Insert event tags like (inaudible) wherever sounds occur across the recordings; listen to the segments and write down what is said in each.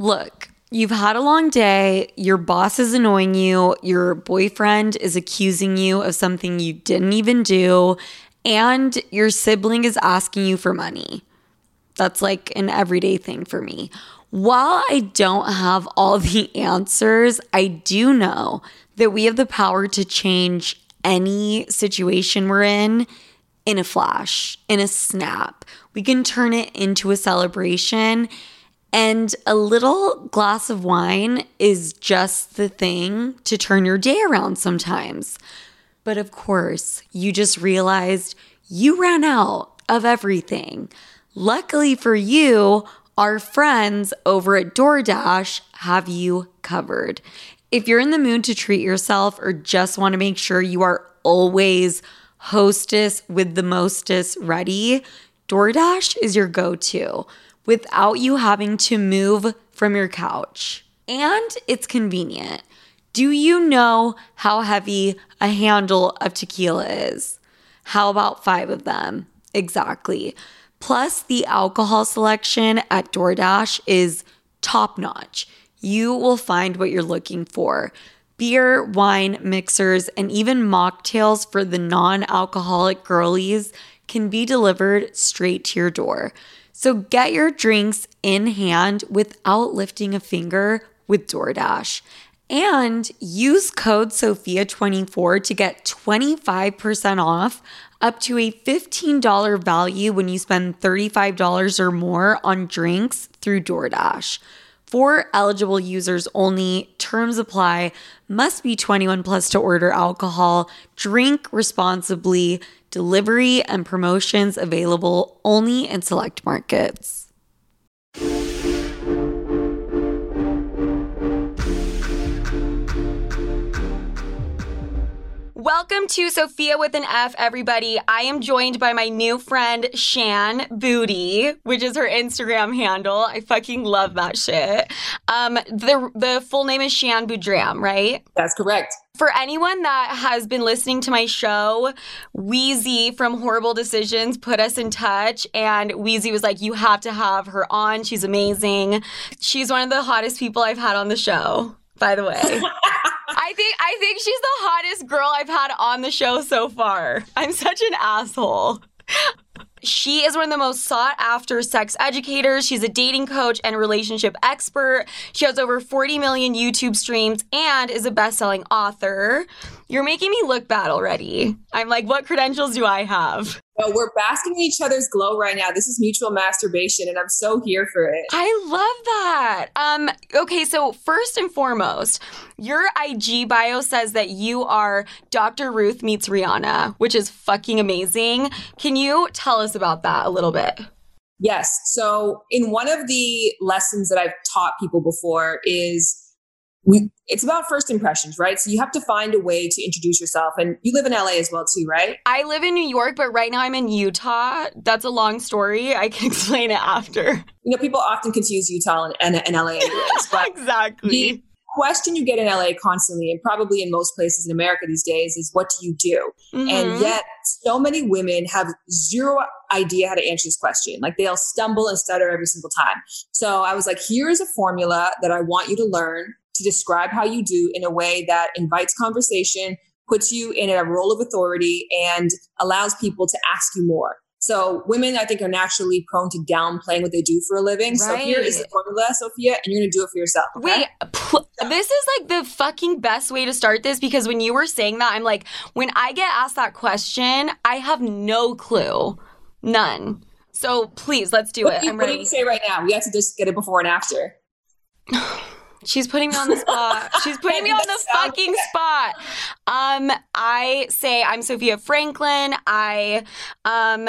Look, you've had a long day, your boss is annoying you, your boyfriend is accusing you of something you didn't even do, and your sibling is asking you for money. That's like an everyday thing for me. While I don't have all the (laughs) answers, I do know that we have the power to change any situation we're in in a flash, in a snap. We can turn it into a celebration. And a little glass of wine is just the thing to turn your day around sometimes. But of course, you just realized you ran out of everything. Luckily for you, our friends over at DoorDash have you covered. If you're in the mood to treat yourself or just want to make sure you are always hostess with the mostest ready, DoorDash is your go to without you having to move from your couch. And it's convenient. Do you know how heavy a handle of tequila is? How about five of them? Exactly. Plus, the alcohol selection at DoorDash is top notch. You will find what you're looking for beer, wine, mixers, and even mocktails for the non alcoholic girlies can be delivered straight to your door. So get your drinks in hand without lifting a finger with DoorDash. And use code SOFIA24 to get 25% off up to a $15 value when you spend $35 or more on drinks through DoorDash. For eligible users only, terms apply, must be 21 plus to order alcohol, drink responsibly, delivery and promotions available only in select markets. Welcome to Sofia with an F, everybody. I am joined by my new friend Shan Boody, which is her Instagram handle. I fucking love that shit. Um, the the full name is Shan Boodram, right? That's correct. For anyone that has been listening to my show, Wheezy from Horrible Decisions put us in touch, and Wheezy was like, "You have to have her on. She's amazing. She's one of the hottest people I've had on the show." By the way. (laughs) I think I think she's the hottest girl I've had on the show so far. I'm such an asshole. She is one of the most sought after sex educators. She's a dating coach and relationship expert. She has over 40 million YouTube streams and is a best selling author. You're making me look bad already. I'm like, what credentials do I have? Oh, we're basking in each other's glow right now. This is mutual masturbation, and I'm so here for it. I love that. Um, okay, so first and foremost, your IG bio says that you are Dr. Ruth meets Rihanna, which is fucking amazing. Can you tell us about that a little bit? Yes. So, in one of the lessons that I've taught people before is we it's about first impressions, right? So you have to find a way to introduce yourself. And you live in LA as well, too, right? I live in New York, but right now I'm in Utah. That's a long story. I can (laughs) explain it after. You know, people often confuse Utah and, and, and LA anyways. (laughs) But exactly. The question you get in LA constantly, and probably in most places in America these days, is what do you do? Mm-hmm. And yet, so many women have zero idea how to answer this question. Like they'll stumble and stutter every single time. So I was like, here is a formula that I want you to learn to describe how you do in a way that invites conversation, puts you in a role of authority, and allows people to ask you more. So women, I think, are naturally prone to downplaying what they do for a living. Right. So here is the formula, Sofia, and you're gonna do it for yourself. Okay? Wait, pl- this is like the fucking best way to start this because when you were saying that, I'm like, when I get asked that question, I have no clue, none. So please, let's do what it. You, I'm what ready. do you say right now? We have to just get it before and after. (sighs) (laughs) She's putting me on the spot. She's (laughs) putting me on the fucking spot. Um, I say I'm Sofia Franklyn. I um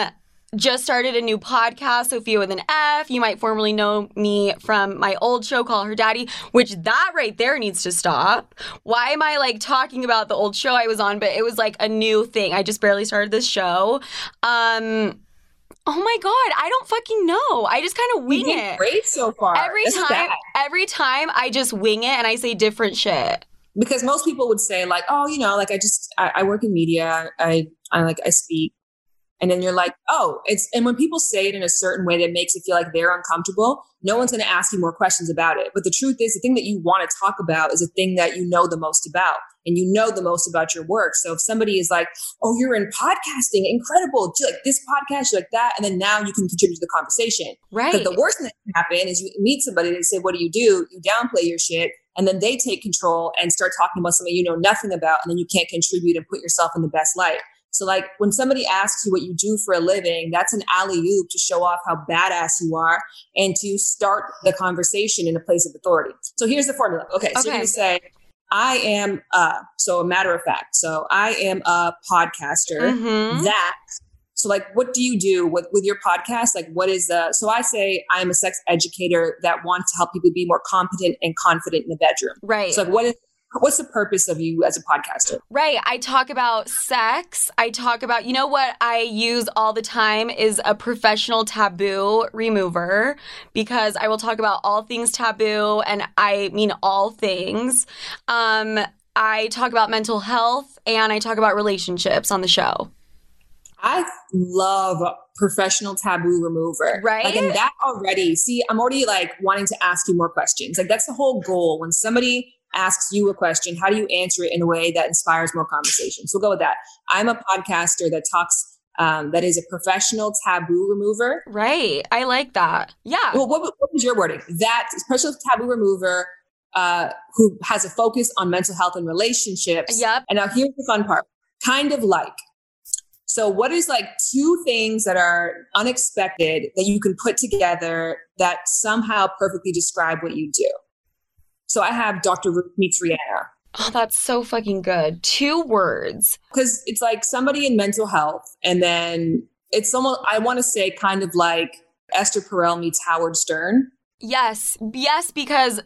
just started a new podcast, Sofia with an F. You might formerly know me from my old show, Call Her Daddy, which that right there needs to stop. Why am I like talking about the old show I was on? But it was like a new thing. I just barely started this show. Um, Oh my god, I don't fucking know. I just kind of wing it. Great so far. Every time, bad. every time I just wing it and I say different shit. Because most people would say like, oh, you know, like I just I, I work in media. I I like I speak. And then you're like, oh, it's, and when people say it in a certain way that makes it feel like they're uncomfortable, no one's going to ask you more questions about it. But the truth is, the thing that you want to talk about is the thing that you know the most about and you know the most about your work. So if somebody is like, oh, you're in podcasting, incredible, do you like this podcast, you like that, and then now you can contribute to the conversation. Right. But the worst thing that can happen is you meet somebody and say, what do you do? You downplay your shit. And then they take control and start talking about something you know nothing about, and then you can't contribute and put yourself in the best light. So, like when somebody asks you what you do for a living, that's an alley oop to show off how badass you are and to start the conversation in a place of authority. So, here's the formula. Okay, so you're going to say, I am, uh, so a matter of fact, so I am a podcaster Mhm. that. So, like, what do you do with, with your podcast? Like, what is the, so I say I'm a sex educator that wants to help people be more competent and confident in the bedroom. Right. So, like, what is, what's the purpose of you as a podcaster? Right. I talk about sex. I talk about, you know what I use all the time is a professional taboo remover because I will talk about all things taboo and I mean all things. Um, I talk about mental health and I talk about relationships on the show. I love professional taboo remover. Right? Like, and that already, see, I'm already like wanting to ask you more questions. Like, that's the whole goal. When somebody asks you a question, how do you answer it in a way that inspires more conversation? So we'll go with that. I'm a podcaster that talks, um, that is a professional taboo remover. Right. I like that. Yeah. Well, what, what was your wording? That professional taboo remover uh, who has a focus on mental health and relationships. Yep. And now here's the fun part kind of like. So, what is like two things that are unexpected that you can put together that somehow perfectly describe what you do? So, I have Dr. Ruth meets Rihanna Oh, that's so fucking good. Two words. because it's like somebody in mental health, and then it's almost, I want to say, kind of like Esther Perel meets Howard Stern. Yes. Yes, because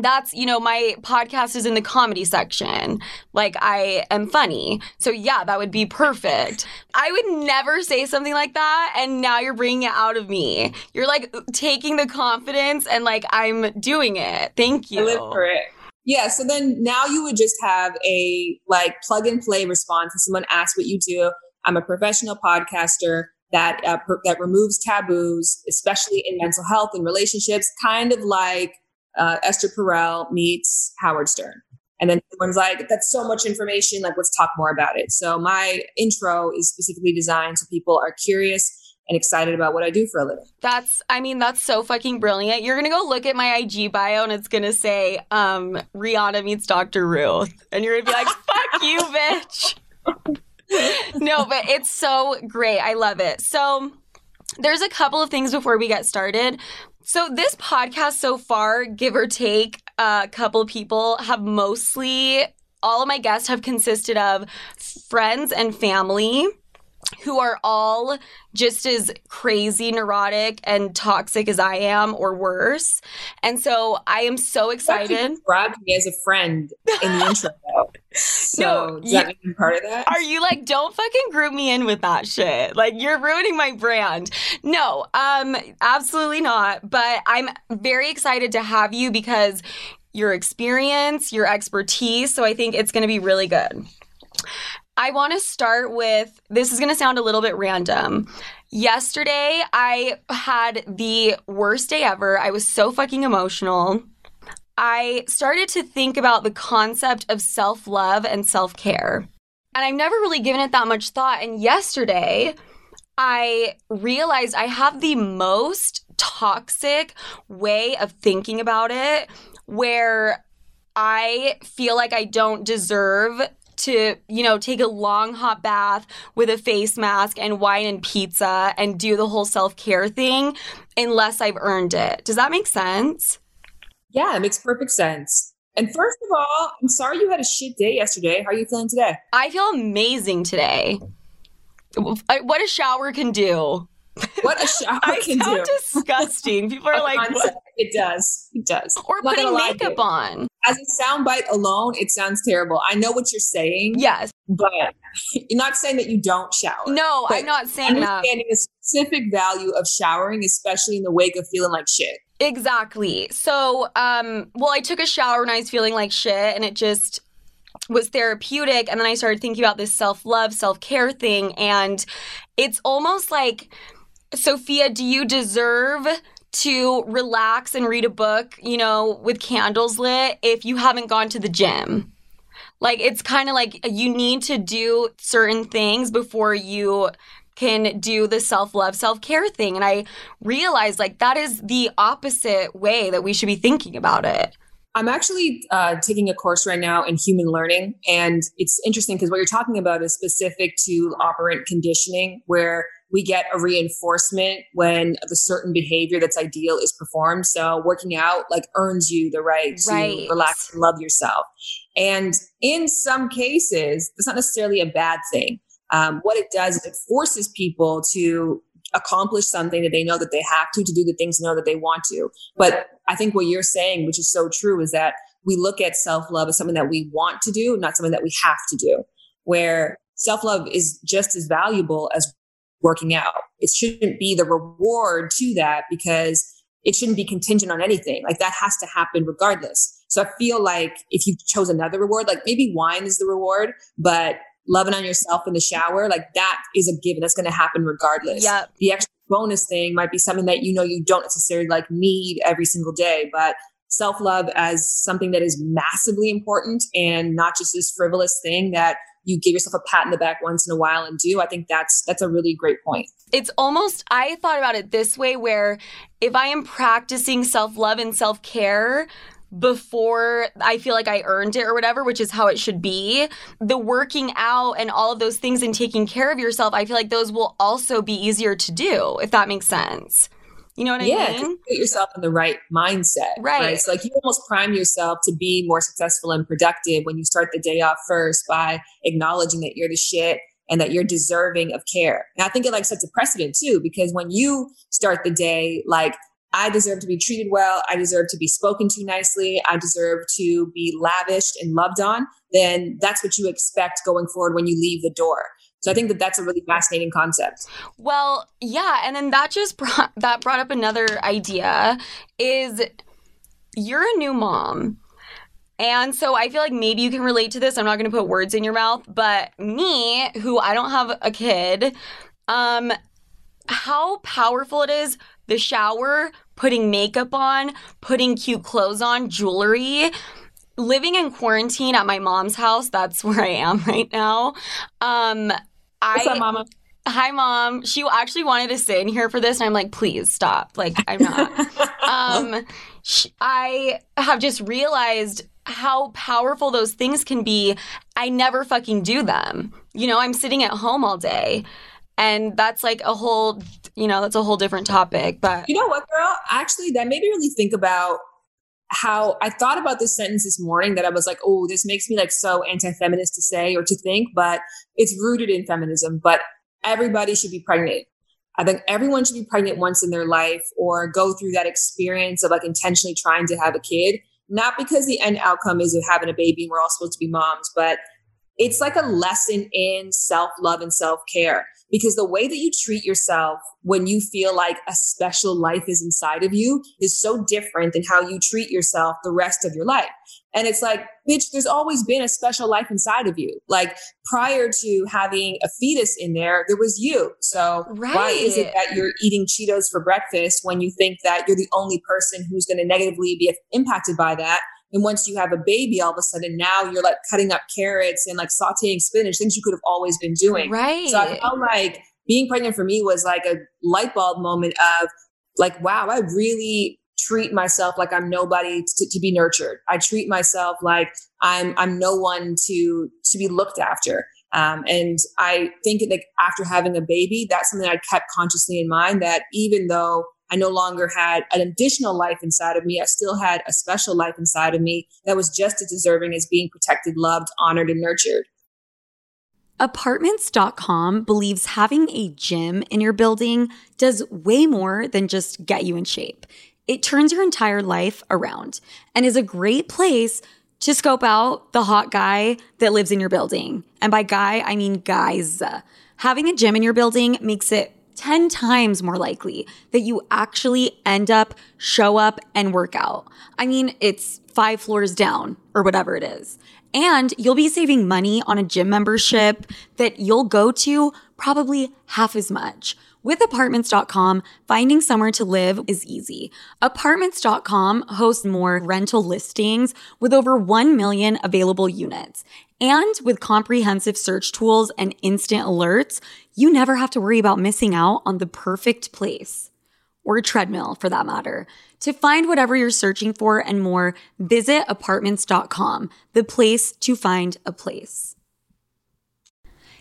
that's, you know, my podcast is in the comedy section. Like, I am funny. So, yeah, that would be perfect. I would never say something like that. And now you're bringing it out of me. You're like taking the confidence and like, I'm doing it. Thank you. I live for it. Yeah. So then now you would just have a like plug and play response. If someone asks what you do, I'm a professional podcaster that uh, per- that removes taboos, especially in mental health and relationships, kind of like uh, Esther Perel meets Howard Stern. And then someone's like, "That's so much information. Like, let's talk more about it." So my intro is specifically designed so people are curious and excited about what I do for a living. That's, I mean, that's so fucking brilliant. You're gonna go look at my IG bio and it's gonna say, um, Rihanna meets Dr. Ruth. And you're gonna be like, (laughs) fuck you, bitch. no, but it's so great. I love it. So there's a couple of things before we get started. So this podcast so far, give or take, a couple people have mostly all of my guests have consisted of friends and family who are all just as crazy, neurotic, and toxic as I am, or worse. And so I am so excited. described me as a friend in the intro. (laughs) So No, does that you- part of that? Are you like, don't fucking group me in with that shit? Like, you're ruining my brand. No, um, absolutely not. But I'm very excited to have you because your experience, your expertise. So I think it's going to be really good. I want to start with this is going to sound a little bit random. Yesterday, I had the worst day ever. I was so fucking emotional. I started to think about the concept of self love and self care. And I've never really given it that much thought. And yesterday, I realized I have the most toxic way of thinking about it where I feel like I don't deserve to, you know, take a long hot bath with a face mask and wine and pizza and do the whole self care thing unless I've earned it. Does that make sense? Yeah, it makes perfect sense. And first of all, I'm sorry you had a shit day yesterday. How are you feeling today? I feel amazing today. What a shower can do. What a shower I can do. disgusting. People are like, concept. what? It does. It does. Or I'm putting makeup on. As a soundbite alone, it sounds terrible. I know what you're saying, Yes. but you're not saying that you don't shower. No, I'm not saying that. Understanding the specific value of showering, especially in the wake of feeling like shit. Exactly. So, um, well, I took a shower and I was feeling like shit, and it just was therapeutic. And then I started thinking about this self love, self care thing, and it's almost like, Sofia, do you deserve to relax and read a book, you know, with candles lit if you haven't gone to the gym? Like, it's kind of like you need to do certain things before you can do the self love, self care thing. And I realized like that is the opposite way that we should be thinking about it. I'm actually uh, taking a course right now in human learning. And it's interesting because what you're talking about is specific to operant conditioning, where we get a reinforcement when the certain behavior that's ideal is performed. So working out like earns you the right to right. relax and love yourself. And in some cases, it's not necessarily a bad thing. Um, what it does is it forces people to accomplish something that they know that they have to, to do the things they know that they want to. But I think what you're saying, which is so true, is that we look at self love as something that we want to do, not something that we have to do, where self love is just as valuable as working out. It shouldn't be the reward to that because it shouldn't be contingent on anything. Like that has to happen regardless. So I feel like if you chose another reward, like maybe wine is the reward, but loving on yourself in the shower, like that is a given. That's going to happen regardless. Yeah. The extra bonus thing might be something that you know you don't necessarily like need every single day, but self love as something that is massively important and not just this frivolous thing that you give yourself a pat in the back once in a while and do. I think that's that's a really great point. It's almost I thought about it this way where if I am practicing self-love and self-care before I feel like I earned it or whatever, which is how it should be. The working out and all of those things and taking care of yourself, I feel like those will also be easier to do, if that makes sense. You know what I yeah, mean? Put yourself in the right mindset. Right. right. So like you almost prime yourself to be more successful and productive when you start the day off first by acknowledging that you're the shit and that you're deserving of care. And I think it like sets a precedent too, because when you start the day like I deserve to be treated well. I deserve to be spoken to nicely. I deserve to be lavished and loved on. Then that's what you expect going forward when you leave the door. So I think that that's a really fascinating concept. Well, yeah, and then that just brought that brought up another idea is you're a new mom. And so I feel like maybe you can relate to this. I'm not going to put words in your mouth, but me, who I don't have a kid, um how powerful it is the shower, putting makeup on, putting cute clothes on, jewelry. Living in quarantine at my mom's house, that's (laughs) where I am right now. Um, What's I, up, mama? Hi, mom. She actually wanted to sit in here for this, and I'm like, please stop. Like, I'm not. (laughs) um, sh- I have just realized how powerful those things can be. I never fucking do them. You know, I'm sitting at home all day, and that's like a whole, you know, that's a whole different topic. But You know what, girl? Actually, that made me really think about how I thought about this sentence this morning that I was like, oh, this makes me like so anti feminist to say or to think, but it's rooted in feminism. But everybody should be pregnant. I think everyone should be pregnant once in their life or go through that experience of like intentionally trying to have a kid, not because the end outcome is of having a baby and we're all supposed to be moms, but it's like a lesson in self love and self care because the way that you treat yourself when you feel like a special life is inside of you is so different than how you treat yourself the rest of your life. And it's like, bitch, there's always been a special life inside of you. Like prior to having a fetus in there, there was you. So why is it that you're eating Cheetos for breakfast when you think that you're the only person who's going to negatively be impacted by that? And once you have a baby, all of a sudden now you're like cutting up carrots and like sauteing spinach, things you could have always been doing. right. So I felt like being pregnant for me was like a light bulb moment of like, wow, I really treat myself like I'm nobody to, to be nurtured. I treat myself like I'm I'm no one to to be looked after. Um, and I think like after having a baby, that's something I kept consciously in mind that even though I no longer had an additional life inside of me, I still had a special life inside of me that was just as deserving as being protected, loved, honored, and nurtured. Apartments.com believes having a gym in your building does way more than just get you in shape. It turns your entire life around and is a great place to scope out the hot guy that lives in your building. And by guy, I mean guys. Having a gym in your building makes it 10 times more likely that you actually end up, show up, and work out. I mean, it's five floors down or whatever it is. And you'll be saving money on a gym membership that you'll go to probably half as much. With apartments.com, finding somewhere to live is easy. Apartments.com hosts more rental listings with over 1 million available units. And with comprehensive search tools and instant alerts, you never have to worry about missing out on the perfect place or treadmill for that matter. To find whatever you're searching for and more, visit apartments.com, the place to find a place.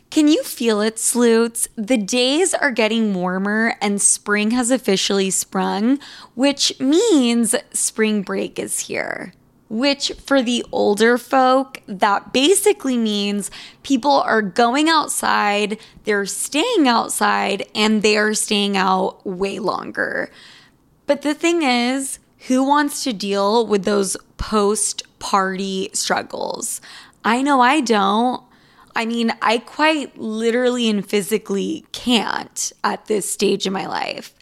Can you feel it, sleuths? The days are getting warmer and spring has officially sprung, which means spring break is here. Which, for the older folk, that basically means people are going outside, they're staying outside, and they are staying out way longer. But the thing is, who wants to deal with those post party struggles? I know I don't. I mean, I quite literally and physically can't at this stage in my life.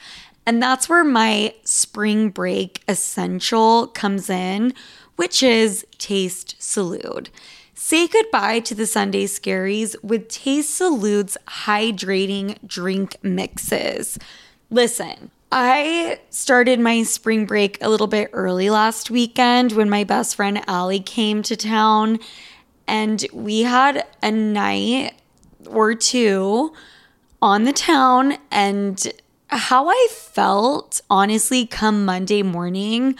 And that's where my spring break essential comes in, which is Taste Salud. Say goodbye to the Sunday scaries with Taste Salud's hydrating drink mixes. Listen, I started my spring break a little bit early last weekend when my best friend Allie came to town and we had a night or two on the town and how I felt honestly come Monday morning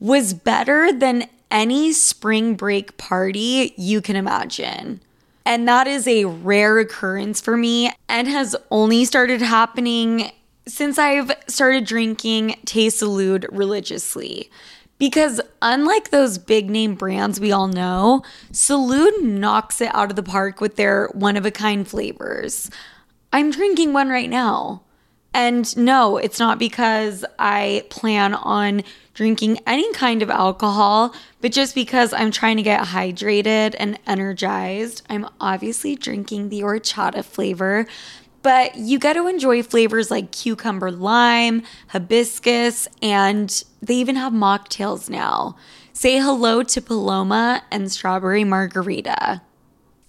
was better than any spring break party you can imagine. And that is a rare occurrence for me and has only started happening since I've started drinking Taste Salud religiously. Because unlike those big name brands we all know, Salud knocks it out of the park with their one of a kind flavors. I'm drinking one right now. And no, it's not because I plan on drinking any kind of alcohol, but just because I'm trying to get hydrated and energized. I'm obviously drinking the horchata flavor but you get to enjoy flavors like cucumber lime, hibiscus, and they even have mocktails now. Say hello to Paloma and strawberry margarita.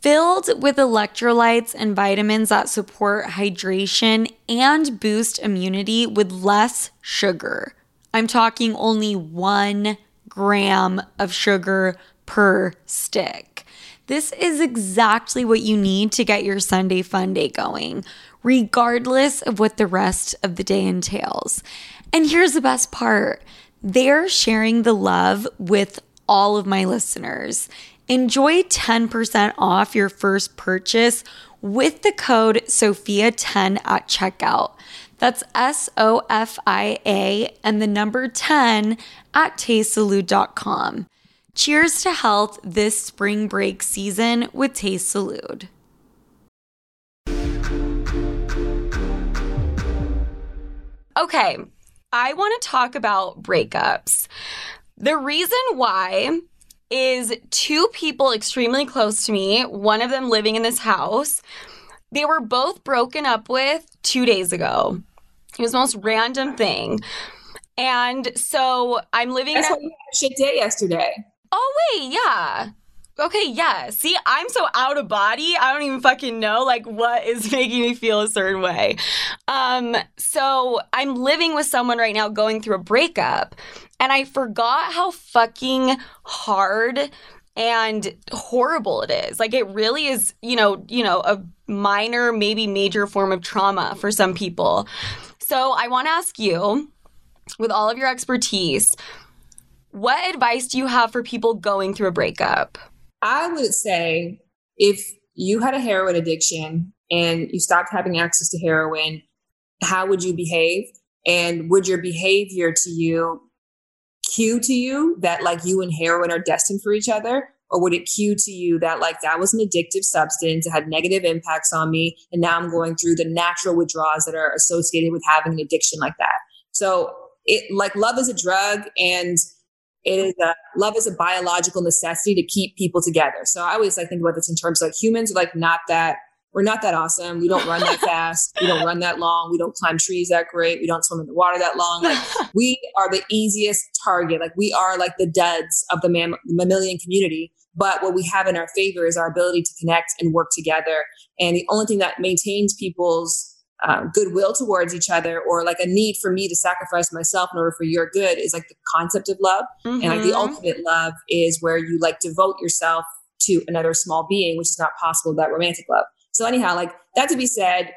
Filled with electrolytes and vitamins that support hydration and boost immunity with less sugar. I'm talking only one gram of sugar per stick. This is exactly what you need to get your Sunday fun day going, regardless of what the rest of the day entails. And here's the best part they're sharing the love with all of my listeners. Enjoy 10% off your first purchase with the code SOFIA10 at checkout. That's S O F I A and the number 10 at tastesalud.com. Cheers to health this spring break season with Taste. Okay, I want to talk about breakups. The reason why is two people extremely close to me, one of them living in this house. They were both broken up with two days ago. It was the most random thing. And so I'm living That's in why you had a shit day yesterday. Oh wait, yeah. Okay, yeah. See, I'm so out of body. I don't even fucking know like what is (laughs) making me feel a certain way. Um, so I'm living with someone right now going through a breakup, and I forgot how fucking hard and horrible it is. Like it really is, you know, you know, a minor, maybe major form of trauma for some people. So I want to ask you, with all of your expertise, what advice do you have for people going through a breakup? I would say if you had a heroin addiction and you stopped having access to heroin, how would you behave? And would your behavior to you cue to you that like you and heroin are destined for each other? Or would it cue to you that like that was an addictive substance, it had negative impacts on me, and now I'm going through the natural withdrawals that are associated with having an addiction like that? So it like love is a drug and it is a love is a biological necessity to keep people together. So I always like think about this in terms of like humans are like not that we're not that awesome. We don't run that (laughs) fast. We don't run that long. We don't climb trees that great. We don't swim in the water that long. Like (laughs) we are the easiest target. Like we are like the duds of the mam- mammalian community. But what we have in our favor is our ability to connect and work together. And the only thing that maintains people's uh, goodwill towards each other or like a need for me to sacrifice myself in order for your good is like the concept of love. Mm-hmm. And like the mm-hmm. ultimate love is where you like devote yourself to another small being, which is not possible without romantic love. So anyhow, like that to be said,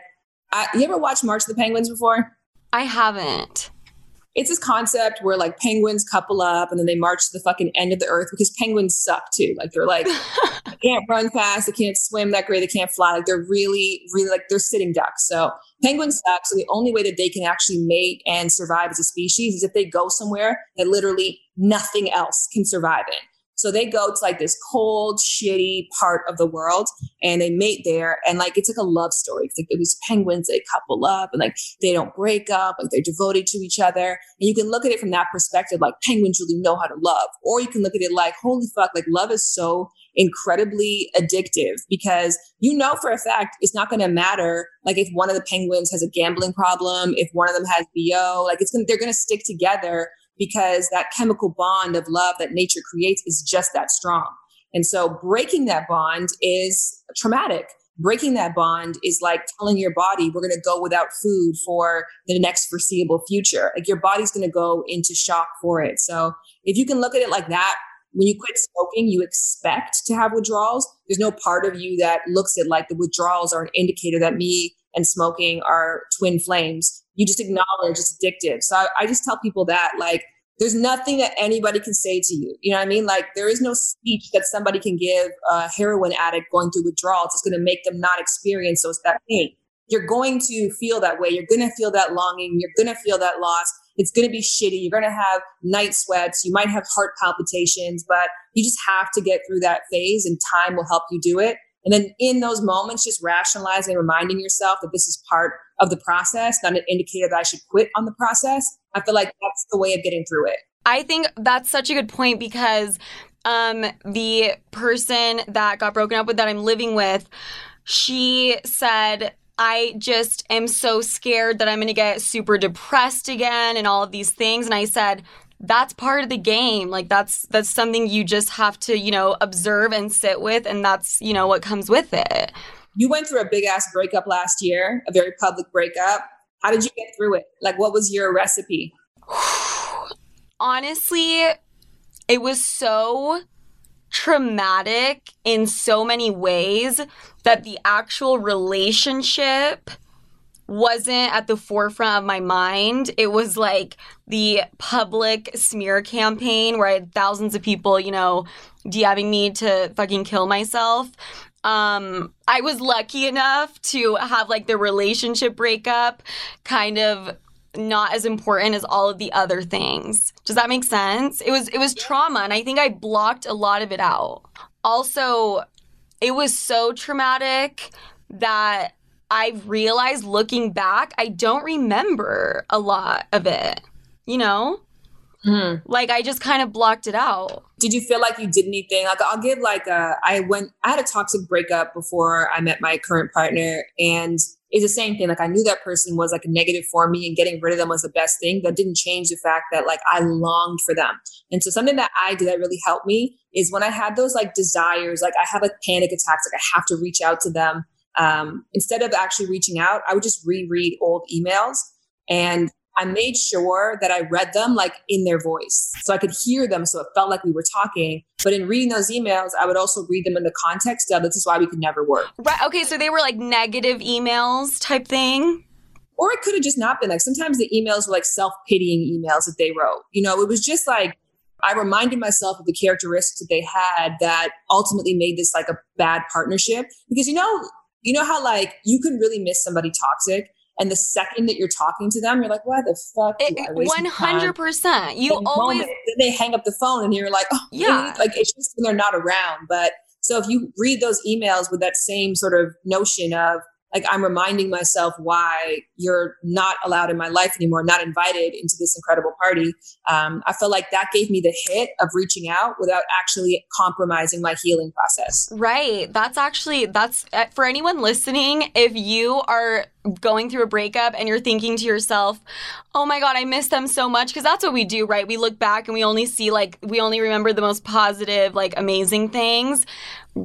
I, you ever watched March of the Penguins before? I haven't. It's this concept where like penguins couple up and then they march to the fucking end of the earth because penguins suck too. Like they're like (laughs) they can't run fast, they can't swim that great, they can't fly. Like they're really, really like they're sitting ducks. So penguins suck. So the only way that they can actually mate and survive as a species is if they go somewhere that literally nothing else can survive in. So they go to like this cold, shitty part of the world and they mate there. And like it's like a love story. It's like these penguins, they couple up and like they don't break up, like they're devoted to each other. And you can look at it from that perspective, like penguins really know how to love. Or you can look at it like, holy fuck, like love is so incredibly addictive because you know for a fact it's not going to matter like if one of the penguins has a gambling problem if one of them has bo like it's to they're going to stick together because that chemical bond of love that nature creates is just that strong. And so breaking that bond is traumatic. Breaking that bond is like telling your body, we're going to go without food for the next foreseeable future. Like your body's going to go into shock for it. So if you can look at it like that, when you quit smoking, you expect to have withdrawals. There's no part of you that looks at like the withdrawals are an indicator that me and smoking are twin flames you just acknowledge it's addictive. So I, I just tell people that like there's nothing that anybody can say to you. You know what I mean? Like there is no speech that somebody can give a heroin addict going through withdrawals. It's going to make them not experience those that pain. You're going to feel that way. You're going to feel that longing. You're going to feel that loss. It's going to be shitty. You're going to have night sweats. You might have heart palpitations, but you just have to get through that phase and time will help you do it. And then in those moments, just rationalizing reminding yourself that this is part of the process, not an indicator that I should quit on the process. I feel like that's the way of getting through it. I think that's such a good point because um, the person that got broken up with that I'm living with, she said, I just am so scared that I'm going to get super depressed again and all of these things. And I said, that's part of the game. Like that's that's something you just have to you know observe and sit with and that's you know what comes with it. You went through a big ass breakup last year a very public breakup. How did you get through it? Like what was your recipe? (sighs) Honestly it was so traumatic in so many ways that the actual relationship wasn't at the forefront of my mind. It was like the public smear campaign where I had thousands of people, you know, DMing me to fucking kill myself. Um, I was lucky enough to have like the relationship breakup kind of not as important as all of the other things. Does that make sense? It was it was trauma and I think I blocked a lot of it out. Also, it was so traumatic that I've realized looking back, I don't remember a lot of it, you know? Mm-hmm. Like I just kind of blocked it out. Did you feel like you did anything? Like I'll give like a I went I had a toxic breakup before I met my current partner and it's the same thing. Like I knew that person was like a negative for me and getting rid of them was the best thing. That didn't change the fact that like I longed for them. And so something that I did that really helped me is when I had those like desires, like I have like panic attacks, like I have to reach out to them um, instead of actually reaching out, I would just reread old emails and I made sure that I read them like in their voice so I could hear them. So it felt like we were talking. But in reading those emails, I would also read them in the context of this is why we could never work. Right. Okay. So they were like negative emails type thing. Or it could have just not been like sometimes the emails were like self pitying emails that they wrote. You know, it was just like I reminded myself of the characteristics that they had that ultimately made this like a bad partnership. Because, you know, you know how like you can really miss somebody toxic and the second that you're talking to them, you're like, why the fuck? One hundred percent. You always moment, then they hang up the phone and you're like, oh yeah, like it's just when they're not around. But so if you read those emails with that same sort of notion of like I'm reminding myself why you're not allowed in my life anymore, not invited into this incredible party. Um, I felt like that gave me the hit of reaching out without actually compromising my healing process. Right. That's actually, that's uh, for anyone listening, if you are going through a breakup and you're thinking to yourself, oh my God, I miss them so much. Because that's what we do, right? We look back and we only see, like, we only remember the most positive, like, amazing things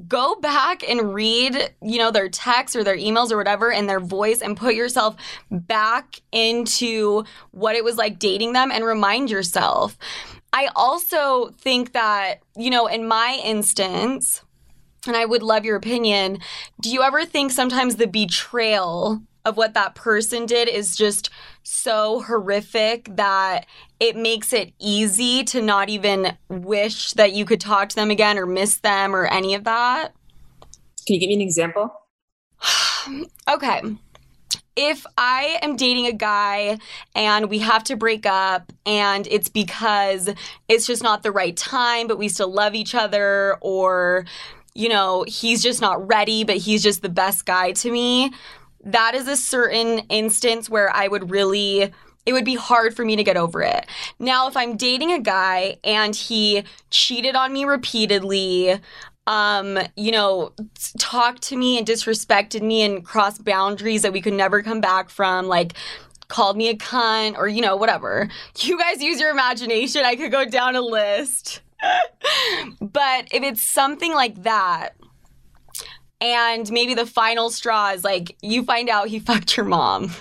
go back and read, you know, their texts or their emails or whatever and their voice and put yourself back into what it was like dating them and remind yourself. I also think that, you know, in my instance, and I would love your opinion, do you ever think sometimes the betrayal of what that person did is just so horrific that it makes it easy to not even wish that you could talk to them again or miss them or any of that. Can you give me an example? (sighs) okay. If I am dating a guy and we have to break up and it's because it's just not the right time, but we still love each other, or, you know, he's just not ready, but he's just the best guy to me, that is a certain instance where I would really it would be hard for me to get over it. Now, if I'm dating a guy and he cheated on me repeatedly, um, you know, talked to me and disrespected me and crossed boundaries that we could never come back from, like called me a cunt or, you know, whatever. You guys use your imagination. I could go down a list. (laughs) but if it's something like that, and maybe the final straw is like you find out he (laughs) fucked your mom.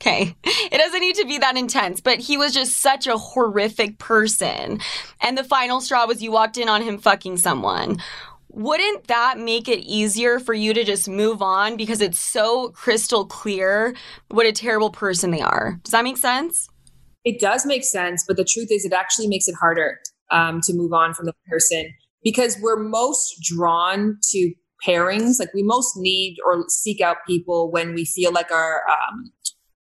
Okay. It doesn't need to be that intense, but he was just such a horrific person. And the final straw was you walked in on him fucking someone. Wouldn't that make it easier for you to just move on because it's so crystal clear what a terrible person they are? Does that make sense? It does make sense, but the truth is, it actually makes it harder um, to move on from the person because we're most drawn to pairings. Like we most need or seek out people when we feel like our um,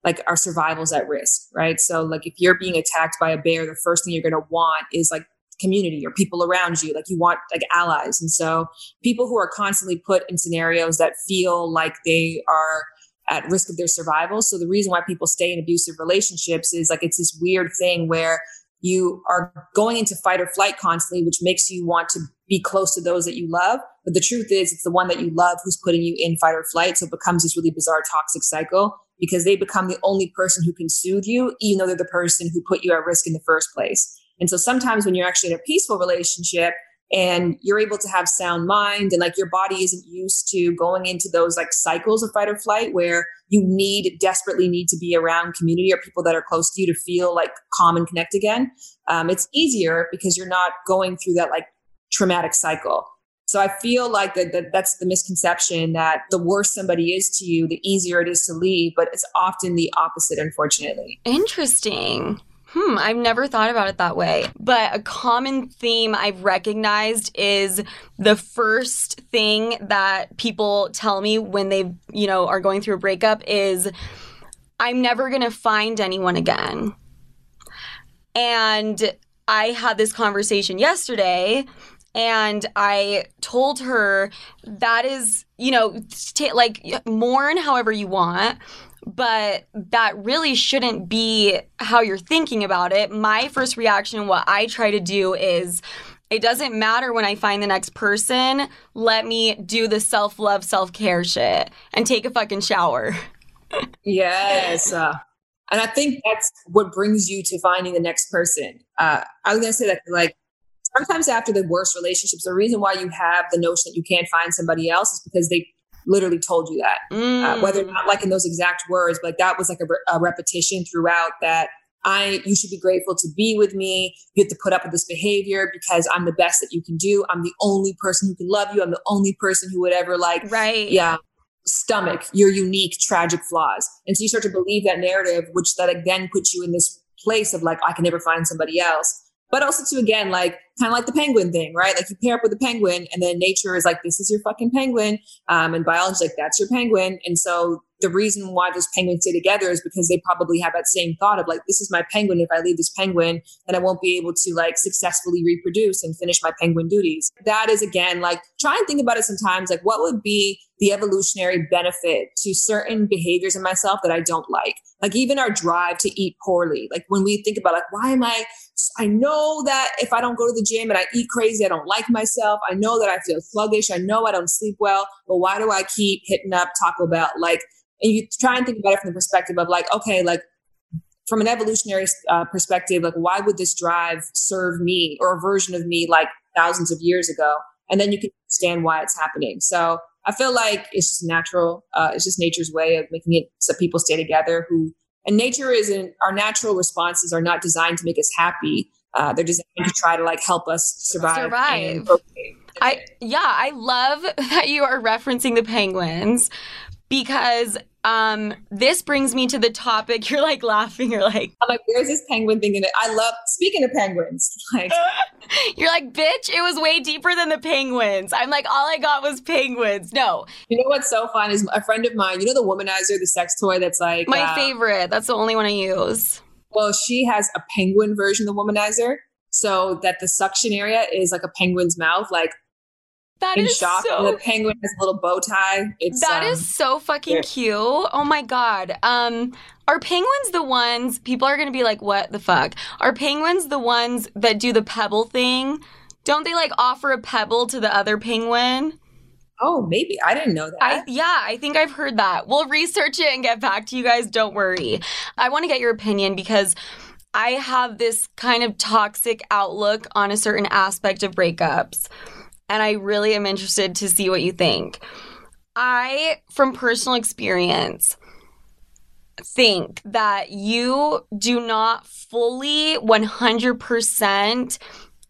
like our survival's at risk, right? So like if you're being attacked by a bear, the first thing you're going to want is like community or people around you. Like you want like allies. And so people who are constantly put in scenarios that feel like they are at risk of their survival. So the reason why people stay in abusive relationships is like it's this weird thing where you are going into fight or flight constantly, which makes you want to be close to those that you love. But the truth is, it's the one that you love who's putting you in fight or flight. So it becomes this really bizarre toxic cycle because they become the only person who can soothe you, even though they're the person who put you at risk in the first place. And so sometimes when you're actually in a peaceful relationship, and you're able to have sound mind and like your body isn't used to going into those like cycles of fight or flight where you need desperately need to be around community or people that are close to you to feel like calm and connect again um, it's easier because you're not going through that like traumatic cycle. So i feel like that, that that's the misconception that the worse somebody is to you the easier it is to leave but it's often the opposite unfortunately. Interesting Hmm, I've never thought about it that way. But a common theme I've recognized is the first thing that people tell me when they, you know, are going through a breakup is I'm never going to find anyone again. And I had this conversation yesterday and I told her that is, you know, t- like mourn however you want, but that really shouldn't be how you're thinking about it. My first reaction, what I try to do is it doesn't matter when I find the next person. Let me do the self love, self care shit and take a fucking shower. (laughs) yes. Uh, and I think that's what brings you to finding the next person. Uh, I was going to say that, like, sometimes after the worst relationships, the reason why you have the notion that you can't find somebody else is because they literally told you that. Mm. Uh, whether or not like in those exact words, but that was like a, re- a repetition throughout that I, you should be grateful to be with me. You have to put up with this behavior because I'm the best that you can do. I'm the only person who can love you. I'm the only person who would ever like, right. Yeah. Stomach your unique tragic flaws. And so you start to believe that narrative, which that again puts you in this place of like, I can never find somebody else but also to again like kind of like the penguin thing right? Like you pair up with a penguin and then nature is like this is your fucking penguin um, and biology like that's your penguin. And so the reason why those penguins stay together is because they probably have that same thought of like this is my penguin. If i leave this penguin then i won't be able to like successfully reproduce and finish my penguin duties. That is again like try and think about it sometimes like what would be the evolutionary benefit to certain behaviors in myself that I don't like. Like even our drive to eat poorly. Like when we think about like, why am I, I know that if I don't go to the gym and I eat crazy, I don't like myself. I know that I feel sluggish. I know I don't sleep well, but why do I keep hitting up Taco Bell? Like, and you try and think about it from the perspective of like, okay, like from an evolutionary uh, perspective, like why would this drive serve me or a version of me like thousands of years ago? And then you can understand why it's happening. So I feel like it's just natural. Uh, it's just nature's way of making it so people stay together. Who and nature isn't our natural responses are not designed to make us happy. Uh, they're designed to try to like help us survive. Survive. I yeah, I love (laughs) that you are referencing the penguins because um, this brings me to the topic. You're like laughing. You're like, I'm like, where's this penguin thing in it? I love speaking of penguins. (laughs) Like, (laughs) you're like, bitch, it was way deeper than the penguins. I'm like, all I got was penguins. No. You know what's so fun is a friend of mine. You know the womanizer, the sex toy that's like my uh, favorite. That's the only one I use. Well, she has a penguin version of the womanizer, so that the suction area is like a penguin's mouth, like that in shock. So... The penguin has a little bow tie. It's that um, is so fucking yeah. cute. Oh my god. Um, are penguins the ones people are gonna be like, what the fuck? Are penguins the ones that do the pebble thing? Don't they like offer a pebble to the other penguin? Oh, maybe. I didn't know that. I, yeah, I think I've heard that. We'll research it and get back to you guys. Don't worry. I want to get your opinion because I have this kind of toxic outlook on a certain aspect of breakups and I really am interested to see what you think. I, from personal experience, think that you do not fully 100%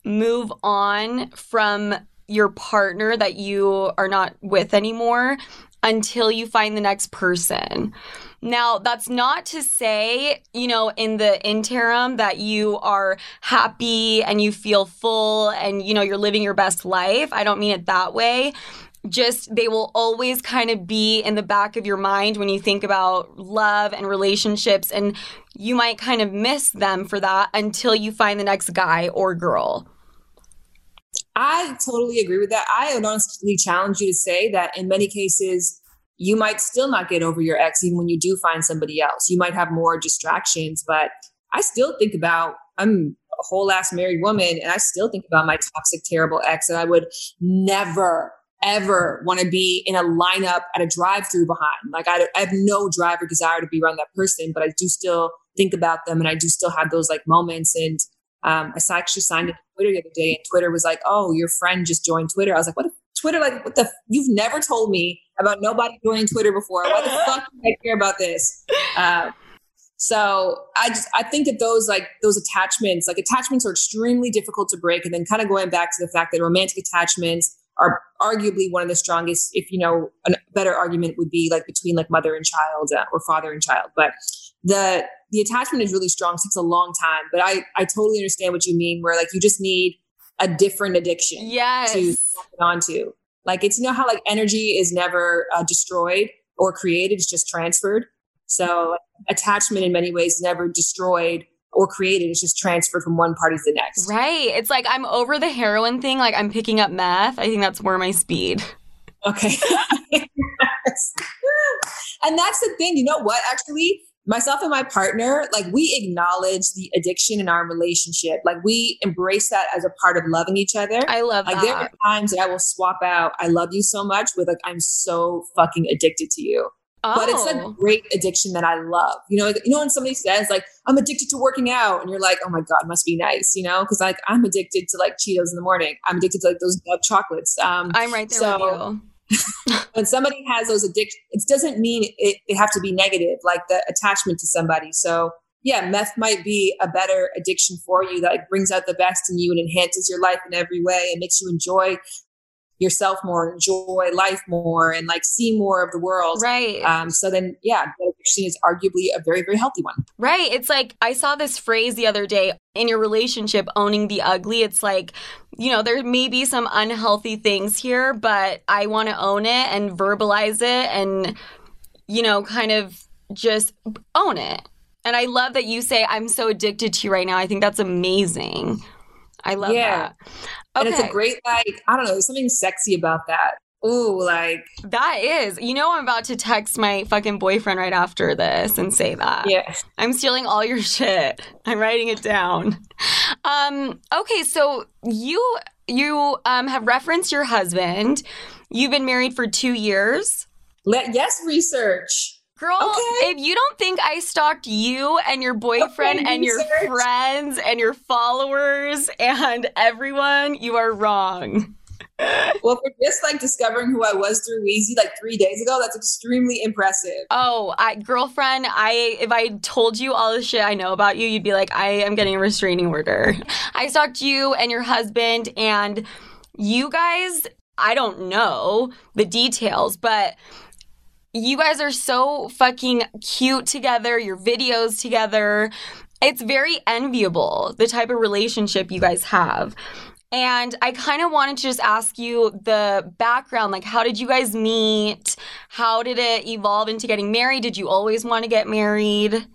move on from your partner that you are not with anymore until you find the next person. Now, that's not to say, you know, in the interim that you are happy and you feel full and, you know, you're living your best life. I don't mean it that way. Just they will always kind of be in the back of your mind when you think about love and relationships. And you might kind of miss them for that until you find the next guy or girl. I totally agree with that. I would honestly challenge you to say that in many cases, you might still not get over your ex even when you do find somebody else. You might have more distractions, but I still think about I'm a whole ass married woman and I still think about my toxic, terrible ex and I would never ever want to be in a lineup at a drive through behind. Like I, I have no drive or desire to be around that person, but I do still think about them and I do still have those like moments. And um, I actually signed into Twitter the other day and Twitter was like, oh, your friend just joined Twitter. I was like, what Twitter, like, what the? You've never told me about nobody joining Twitter before. Why the fuck do I care about this? Uh, so I just I think that those like those attachments, like attachments, are extremely difficult to break. And then kind of going back to the fact that romantic attachments are arguably one of the strongest. If you know, a better argument would be like between like mother and child uh, or father and child. But the the attachment is really strong. It takes a long time. But I I totally understand what you mean. Where like you just need a different addiction yes. to onto. Like it's you know how like energy is never uh, destroyed or created; it's just transferred. So attachment in many ways never destroyed or created; it's just transferred from one party to the next. Right. It's like I'm over the heroin thing. Like I'm picking up meth. I think that's where my speed. Okay. (laughs) and that's the thing. You know what? Actually, myself and my partner, like we acknowledge the addiction in our relationship. Like we embrace that as a part of loving each other. I love like that. there are times that I will swap out I love you so much with like I'm so fucking addicted to you. Oh. But it's a oh. great addiction that I love. You know, like, you know when somebody says like I'm addicted to working out, and you're like, oh my god, must be nice. You know, because like I'm addicted to like Cheetos in the morning. I'm addicted to like those chocolates. Um, I'm right there so, with you (laughs) when somebody has those addictions, it doesn't mean it, it have to be negative, like the attachment to somebody. So yeah, meth might be a better addiction for you that like, brings out the best in you and enhances your life in every way and makes you enjoy yourself more, enjoy life more, and like see more of the world. Right. Um, so then, yeah, addiction is arguably a very, very healthy one. Right. It's like I saw this phrase the other day in your relationship, owning the ugly. It's like, you know, there may be some unhealthy things here, but I want to own it and verbalize it and, you know, kind of just own it. And I love that you say, I'm so addicted to you right now. I think that's amazing. I love yeah. that. Okay. And it's a great, like, I don't know, there's something sexy about that. Ooh, like that is. You know, I'm about to text my fucking boyfriend right after this and say that. Yes. I'm stealing all your shit. I'm writing it down. Um, okay, so you you um have referenced your husband. You've been married for two years. Let yes, research. Girl, okay. if you don't think I stalked you and your boyfriend okay, and your friends and your followers and everyone, you are wrong well, for just like discovering who I was through Weezy like three days ago, that's extremely impressive. Oh, I, girlfriend, I if I told you all the shit I know about you, you'd be like, I am getting a restraining order. I stalked you and your husband, and you guys. I don't know the details, but you guys are so fucking cute together. Your videos together. It's very enviable the type of relationship you guys have. And I kind of wanted to just ask you the background like, how did you guys meet? How did it evolve into getting married? Did you always want to get married?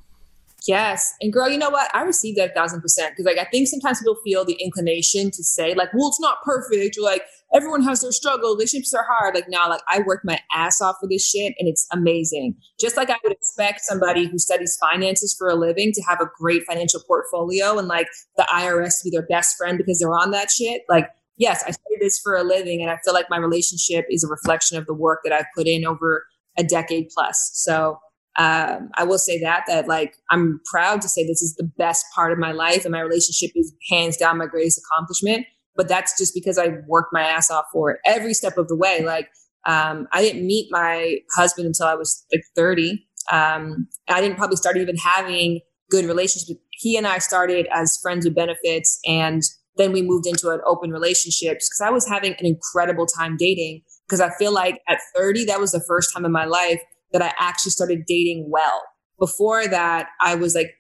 Yes. And girl, you know what? I received that a thousand percent. Cause like I think sometimes people feel the inclination to say, like, well, it's not perfect, or like everyone has their struggle, relationships are hard. Like now, like I worked my ass off for this shit and it's amazing. Just like I would expect somebody who studies finances for a living to have a great financial portfolio and like the IRS to be their best friend because they're on that shit. Like, yes, I study this for a living and I feel like my relationship is a reflection of the work that I've put in over a decade plus. So um, I will say that that like I'm proud to say this is the best part of my life, and my relationship is hands down my greatest accomplishment. But that's just because I worked my ass off for it every step of the way. Like um, I didn't meet my husband until I was like 30. Um, I didn't probably start even having good relationships. He and I started as friends with benefits, and then we moved into an open relationship because I was having an incredible time dating. Because I feel like at 30, that was the first time in my life that I actually started dating well. Before that, I was like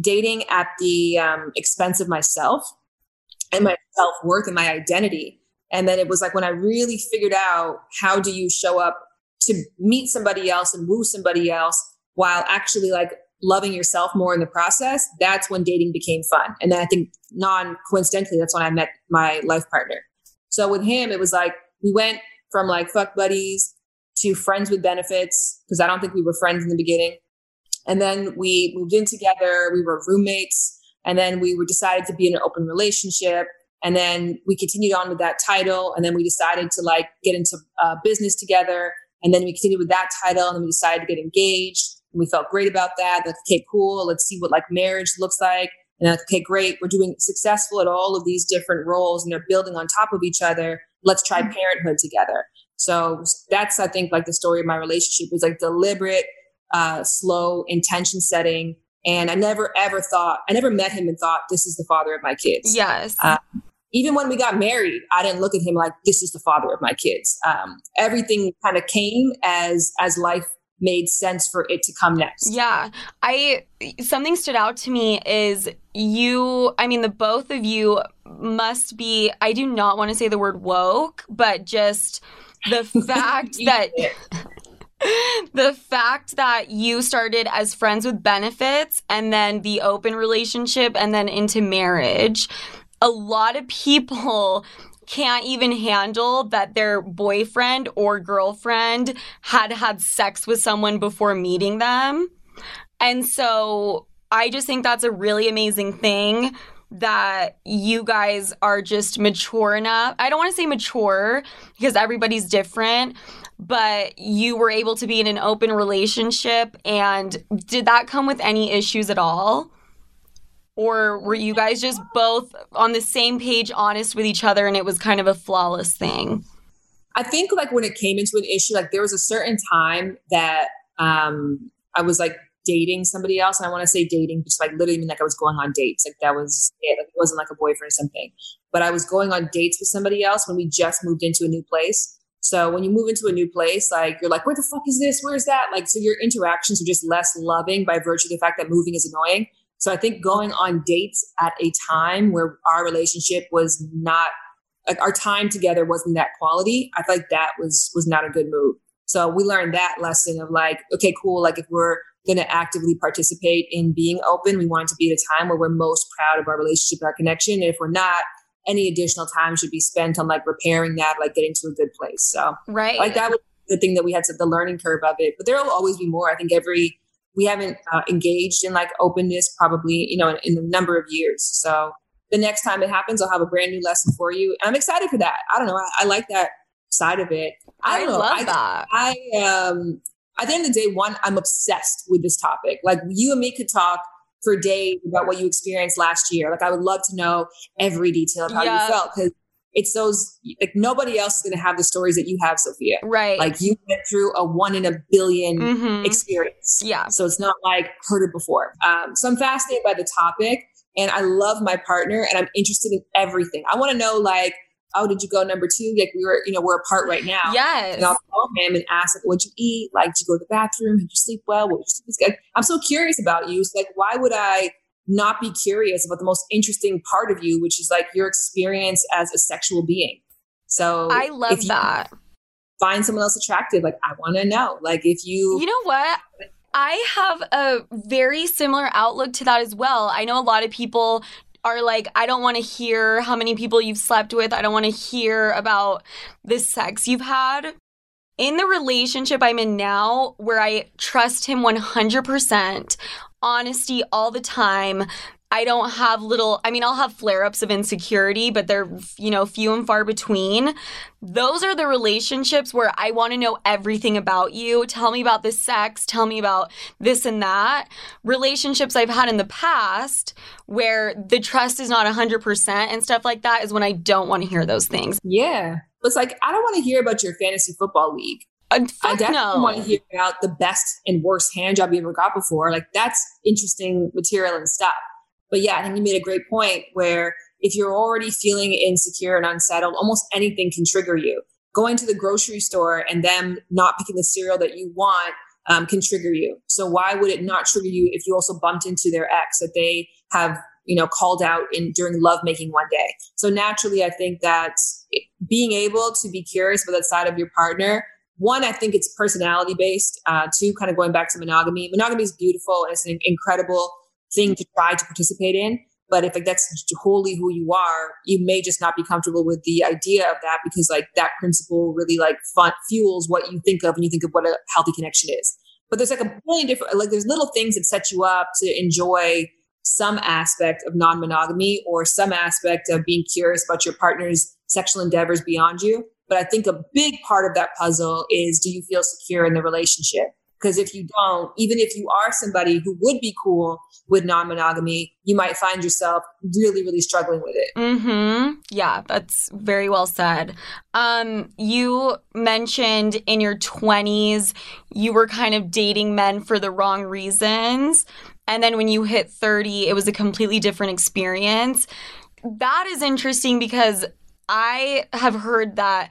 dating at the um, expense of myself and my self worth and my identity. And then it was like when I really figured out how do you show up to meet somebody else and woo somebody else while actually like loving yourself more in the process, that's when dating became fun. And then I think non coincidentally, that's when I met my life partner. So with him, it was like we went from like fuck buddies to friends with benefits because I don't think we were friends in the beginning. And then we moved in together. We were roommates. And then we were decided to be in an open relationship. And then we continued on with that title. And then we decided to like get into uh, business together. And then we continued with that title. And then we decided to get engaged. And we felt great about that. Like, okay, cool. Let's see what like marriage looks like. And like, okay, great. We're doing successful at all of these different roles and they're building on top of each other. Let's try mm-hmm. parenthood together. So that's, I think, like the story of my relationship was like deliberate, uh, slow intention setting. And I never ever thought, I never met him and thought, this is the father of my kids. Yes. Uh, even when we got married, I didn't look at him like this is the father of my kids. Um, everything kind of came as as life made sense for it to come next. Yeah. I something stood out to me is you I mean the both of you must be I do not want to say the word woke, but just the (laughs) fact that (laughs) the fact that you started as friends with benefits and then the open relationship and then into marriage a lot of people (laughs) can't even handle that their boyfriend or girlfriend had had sex with someone before meeting them. And so i just think that's a really amazing thing that you guys are just mature enough. I don't want to say mature because everybody's different, but you were able to be in an open relationship. And did that come with any issues at all? Or were you guys just both on the same page, honest with each other, and it was kind of a flawless thing? I think like when it came into an issue, like there was a certain time that um, I was like dating somebody else. And I want to say dating, just like literally mean like I was going on dates. Like that was it. Like it wasn't like a boyfriend or something. But I was going on dates with somebody else when we just moved into a new place. So when you move into a new place, like you're like, where the fuck is this? Where's that? Like, so your interactions are just less loving by virtue of the fact that moving is annoying. So I think going on dates at a time where our relationship was not like our time together wasn't that quality, I feel like that was was not a good move. So we learned that lesson of like, okay, cool. Like if we're going to actively participate in being open. We want it to be at a time where we're most proud of our relationship, and our connection. And if we're not, any additional time should be spent on like repairing that, like getting to a good place. So right, like that was the thing that we had to the learning curve of it. But there will always be more. I think every we haven't uh, engaged in like openness probably you know in, in a number of years. So the next time it happens, I'll have a brand new lesson for you. And I'm excited for that. I don't know. I, I like that side of it. I, I know. love I, that. I um at the end of the day, one, I'm obsessed with this topic. Like you and me could talk for days about what you experienced last year. Like I would love to know every detail of how Yeah. you felt because it's those like nobody else is going to have the stories that you have, Sofia. right. Like you went through a one in a 1000000000 Mhm. experience. yeah. So it's not like heard it before. Um, so I'm fascinated by the topic and I love my partner and I'm interested in everything. I want to know like, oh, did you go number two? Like we were, you know, we're apart right now. Yes. And I'll call him and ask, like, what'd you eat? Like, did you go to the bathroom? Did you sleep well? What was your sleep? I'm so curious about you. So like, why would I not be curious about the most interesting part of you, which is like your experience as a sexual being? So I love you that. Find someone else attractive. Like, I want to know. Like, if you, You know what? I have a very similar outlook to that as well. I know a lot of people are like, I don't want to hear how many people you've slept with. I don't want to hear about the sex you've had. In the relationship I'm in now, where I trust him 100%, honesty all the time. I don't have little, I mean, I'll have flare ups of insecurity, but they're, you know, few and far between. Those are the relationships where I want to know everything about you. Tell me about the sex, tell me about this and that. Relationships I've had in the past where the trust is not 100% and stuff like that is when I don't want to hear those things. yeah. It's like, I don't want to hear about your fantasy football league. Uh, I definitely no. want to hear about the best and worst hand job you ever got before. Like that's interesting material and stuff. But yeah, I think you made a great point where if you're already feeling insecure and unsettled, almost anything can trigger you. Going to the grocery store and them not picking the cereal that you want um, can trigger you. So why would it not trigger you if you also bumped into their ex that they have, you know, called out in during lovemaking one day? So naturally, I think that being able to be curious about that side of your partner one, I think it's personality based. Uh, two, kind of going back to monogamy. Monogamy is beautiful and it's an incredible thing to try to participate in. But if like that's wholly who you are, you may just not be comfortable with the idea of that because like that principle really like fun, fuels what you think of when you think of what a healthy connection is. But there's like a billion different like there's little things that set you up to enjoy some aspect of non-monogamy or some aspect of being curious about your partner's sexual endeavors beyond you. But I think a big part of that puzzle is do you feel secure in the relationship? Because if you don't, even if you are somebody who would be cool with non monogamy, you might find yourself really, really struggling with it. Mm-hmm. Yeah, that's very well said. Um, you mentioned in your 20s you were kind of dating men for the wrong reasons. And then when you hit 30, it was a completely different experience. That is interesting because I have heard that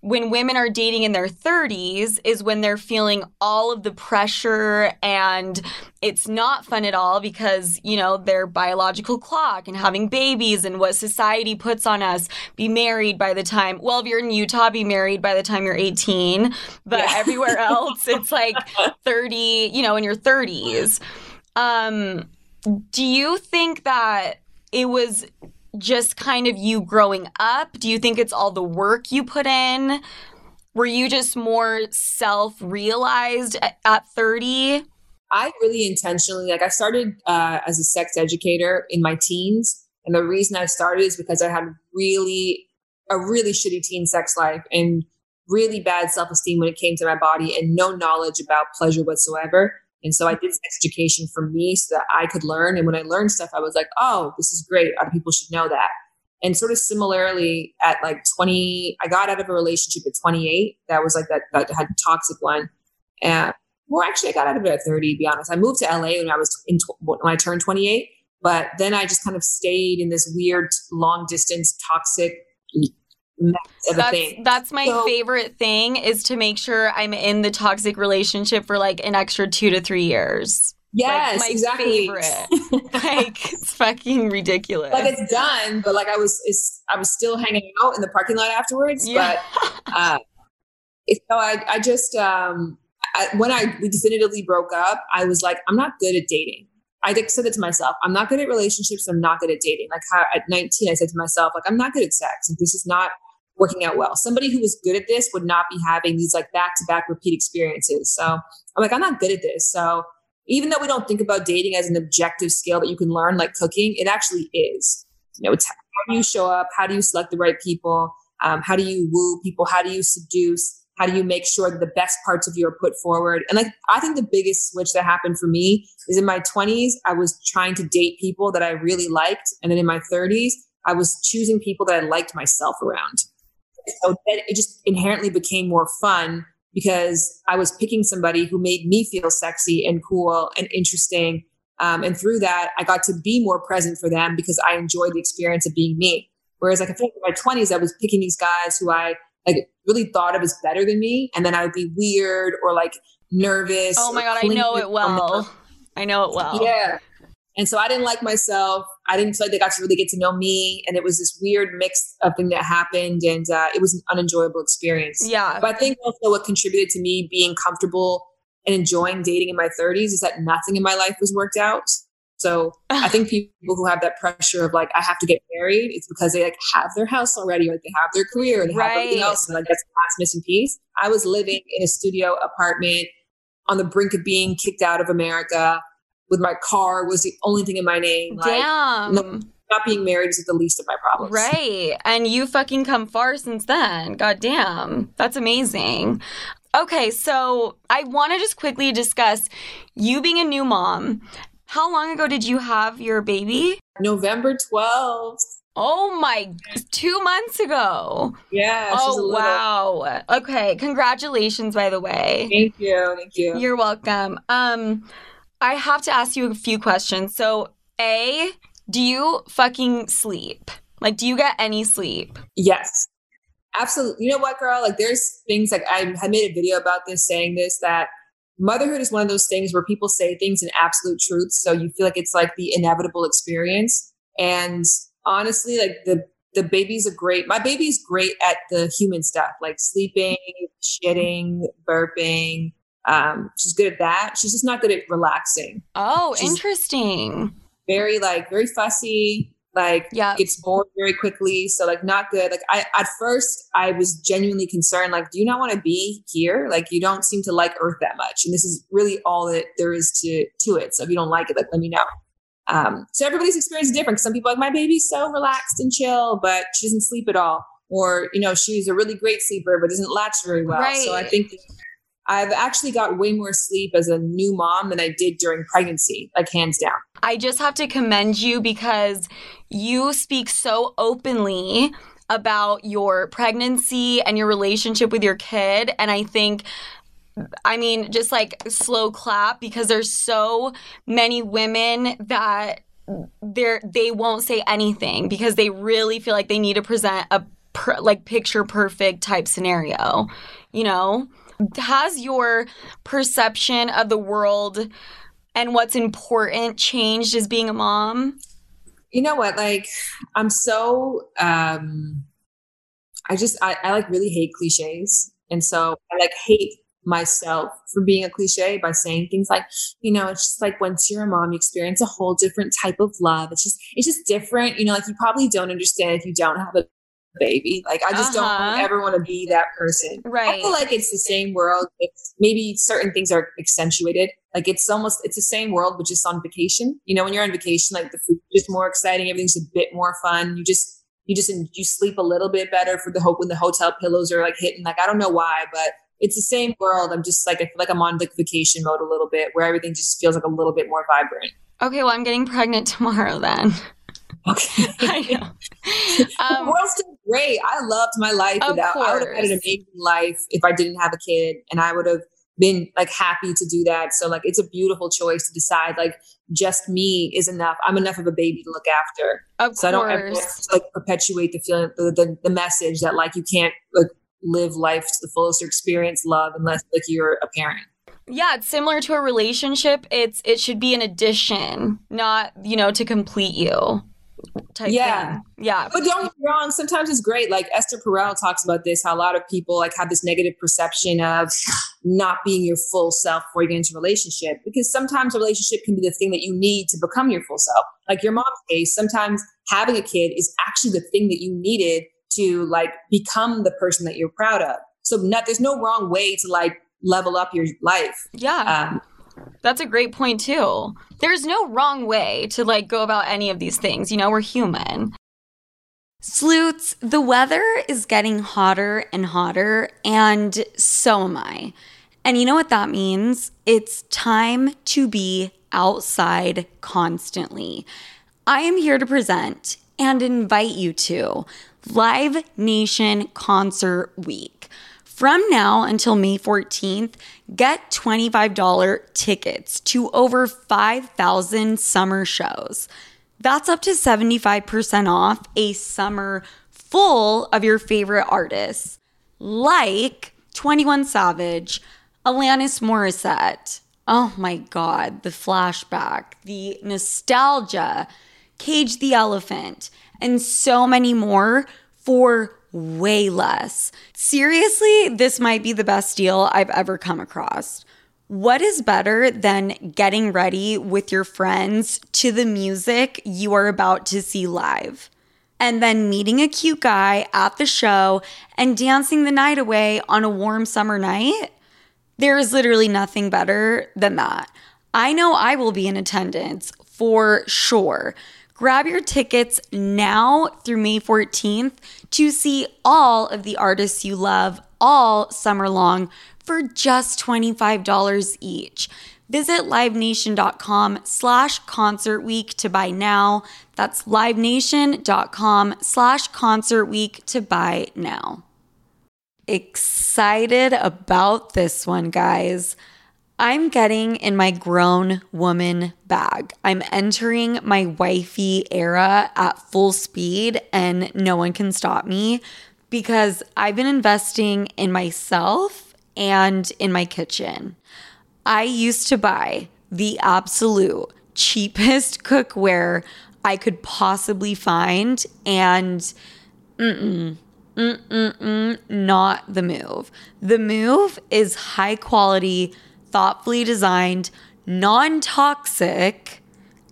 when women are dating in their 30s is when they're feeling all of the pressure and it's not fun at all because you know their biological clock and having babies and what society puts on us be married by the time well if you're in utah be married by the time you're 18 but Yeah. everywhere (laughs) else it's like 30 you know in your 30s um do you think that it was just kind of you growing up? Do you think it's all the work you put in? Were you just more self realized at 30? I really intentionally, like, I started uh, as a sex educator in my teens. And the reason I started is because I had really, a really shitty teen sex life and really bad self esteem when it came to my body and no knowledge about pleasure whatsoever. And so I did sex education for me so that I could learn. And when I learned stuff, I was like, oh, this is great. Other people should know that. And sort of similarly, at like 20, I got out of a relationship at 28. That was like that, that had toxic one. And well, actually, I got out of it at 30, to be honest. I moved to LA when I was in, when I turned 28. But then I just kind of stayed in this weird long distance toxic mess of a That's, that's my So- favorite thing is to make sure I'm in the toxic relationship for like an extra two to three years. yes, my exactly. favorite. (laughs) Like it's fucking ridiculous. like it's done, but like I was, I was still hanging out in the parking lot afterwards. Yeah. But uh, so I, I just, um, I, when I we definitively broke up, I was like, I'm not good at dating. I said it to myself, I'm not good at relationships. I'm not good at dating. Like how at 19, I said to myself, like, I'm not good at sex. Like, this is not working out well. Somebody who was good at this would not be having these like back to back repeat experiences. So I'm like, I'm not good at this. So even though we don't think about dating as an objective skill that you can learn, like cooking, it actually is. You know, it's how do you show up? How do you select the right people? Um, how do you woo people? How do you seduce? How do you make sure that the best parts of you are put forward? And like, I think the biggest switch that happened for me is in my 20s, I was trying to date people that I really liked. And then in my 30s, I was choosing people that I liked myself around. So it just inherently became more fun because I was picking somebody who made me feel sexy and cool and interesting. Um, and through that, I got to be more present for them because I enjoyed the experience of being me. Whereas like I feel like in my 20s, I was picking these guys who I like really thought of as better than me. And then I would be weird or like nervous. Oh my God, I know it well. I know it well. Yeah. And so I didn't like myself. I didn't feel like they got to really get to know me. And it was this weird mix of thing that happened. And uh, it was an unenjoyable experience. Yeah. But I think also what contributed to me being comfortable and enjoying dating in my 30s is that nothing in my life was worked out. So (sighs) I think people who have that pressure of like, I have to get married, it's because they like have their house already, or like they have their career and they right. have everything else. And like that's the last missing piece. I was living in a studio apartment on the brink of being kicked out of America with my car was the only thing in my name. Damn. Like, no, not being married is the least of my problems. Right. And you fucking come far since then. God damn. That's amazing. Okay, so I want to just quickly discuss you being a new mom. How long ago did you have your baby? November 12th. Oh my, two months ago. Yeah. Oh, wow. Okay. Congratulations, by the way. Thank you. Thank you. You're welcome. Um, I have to ask you a few questions. So, A, do you fucking sleep? Like, do you get any sleep? Yes. Absolutely. You know what, girl? Like, there's things like I, made a video about this saying this that motherhood is one of those things where people say things in absolute truth. So you feel like it's like the inevitable experience. And honestly, like the the baby's a great my baby's great at the human stuff, like sleeping, shitting, burping. Um, she's good at that. She's just not good at relaxing. Oh, she's interesting. Very like very fussy like yeah. gets bored very quickly so like not good like i at first i was genuinely concerned like do you not want to be here like you don't seem to like earth that much and this is really all that there is to to it so if you don't like it like let me know um so everybody's experience is different some people like my baby's so relaxed and chill but she doesn't sleep at all or you know she's a really great sleeper but doesn't latch very well right. so i think I've actually got way more sleep as a new mom than I did during pregnancy, like hands down. I just have to commend you because you speak so openly about your pregnancy and your relationship with your kid. And I think I mean, just like slow clap because there's so many women that they're they won't say anything because they really feel like they need to present a per, like picture perfect type scenario, you know? Has your perception of the world and what's important changed as being a mom? you know what? Like, I'm so, um, I just, I, I like really hate cliches. And so I like hate myself for being a cliche by saying things like, you know, it's just like once you're a mom, you experience a whole different type of love. It's just, it's just different. You know, like you probably don't understand if you don't have a baby. Like I just uh-huh. don't ever want to be that person. Right. I feel like it's the same world. It's maybe certain things are accentuated. Like it's almost it's the same world, but just on vacation. You know, when you're on vacation, like the food is more exciting, everything's a bit more fun. You just you just you sleep a little bit better for the hope when the hotel pillows are like hitting. Like I don't know why, but it's the same world. I'm just like I feel like I'm on like vacation mode a little bit, where everything just feels like a little bit more vibrant. Okay, well I'm getting pregnant (laughs) tomorrow then. Okay. (laughs) I know. (laughs) Um, the world's still great. I loved my life without. I would have had an amazing life if I didn't have a kid, and I would have been like happy to do that. So like it's a beautiful choice to decide like just me is enough. I'm enough of a baby to look after. Of so course. I don't ever to, like perpetuate the feeling the, the, the message that like you can't like live life to the fullest or experience love unless like you're a parent. Yeah, it's similar to a relationship. It's it should be an addition, not, you know, to complete you type Yeah. thing. Yeah. But don't get me wrong, sometimes it's great. Like Esther Perel talks about this, how a lot of people like have this negative perception of not being your full self before you get into a relationship. Because sometimes a relationship can be the thing that you need to become your full self. Like your mom's case, sometimes having a kid is actually the thing that you needed to like become the person that you're proud of. So not, there's no wrong way to like level up your life. Yeah. Um, That's a great point too. There's no wrong way to like go about any of these things. You know, we're human. Sleuths, the weather is getting hotter and hotter, and so am I. And you know what that means? It's time to be outside constantly. I am here to present and invite you to Live Nation Concert Week. From now until May 14th, get $25 tickets to over 5,000 summer shows. That's up to 75% off a summer full of your favorite artists, like 21 Savage, Alanis Morissette. Oh my God, the flashback, the nostalgia, Cage the Elephant, and so many more for way less. Seriously, this might be the best deal I've ever come across. What is better than getting ready with your friends to the music you are about to see live? And then meeting a cute guy at the show and dancing the night away on a warm summer night? There is literally nothing better than that. I know I will be in attendance for sure. Grab your tickets now through May 14th to see all of the artists you love all summer long for just $25 each. Visit livenation.com slash concert week to buy now. That's livenation.com slash concert week to buy now. Excited about this one, guys. I'm getting in my grown woman bag. I'm entering my wifey era at full speed, and no one can stop me because I've been investing in myself and in my kitchen. I used to buy the absolute cheapest cookware I could possibly find, and mm-mm, mm-mm, not the move. The move is high quality thoughtfully designed, non toxic,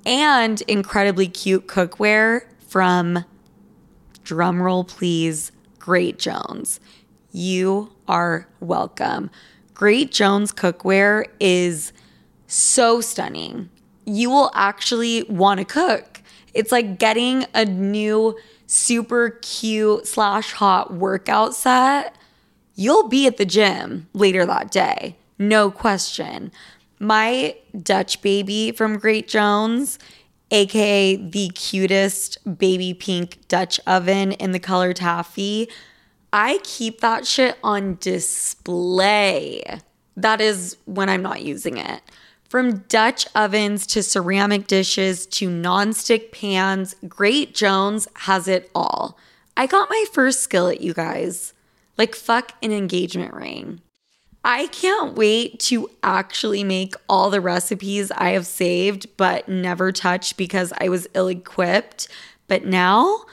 and incredibly cute cookware from, drumroll please, Great Jones. You are welcome. Great Jones cookware is so stunning. You will actually want to cook. It's like getting a new super cute slash hot workout set. You'll be at the gym later that day no question. My Dutch baby from Great Jones, aka the cutest baby pink Dutch oven in the color taffy, I keep that shit on display. That is when I'm not using it. From Dutch ovens to ceramic dishes to nonstick pans, Great Jones has it all. I got my first skillet, you guys. Like, fuck an engagement ring. I can't wait to actually make all the recipes I have saved but never touched because I was ill equipped. But now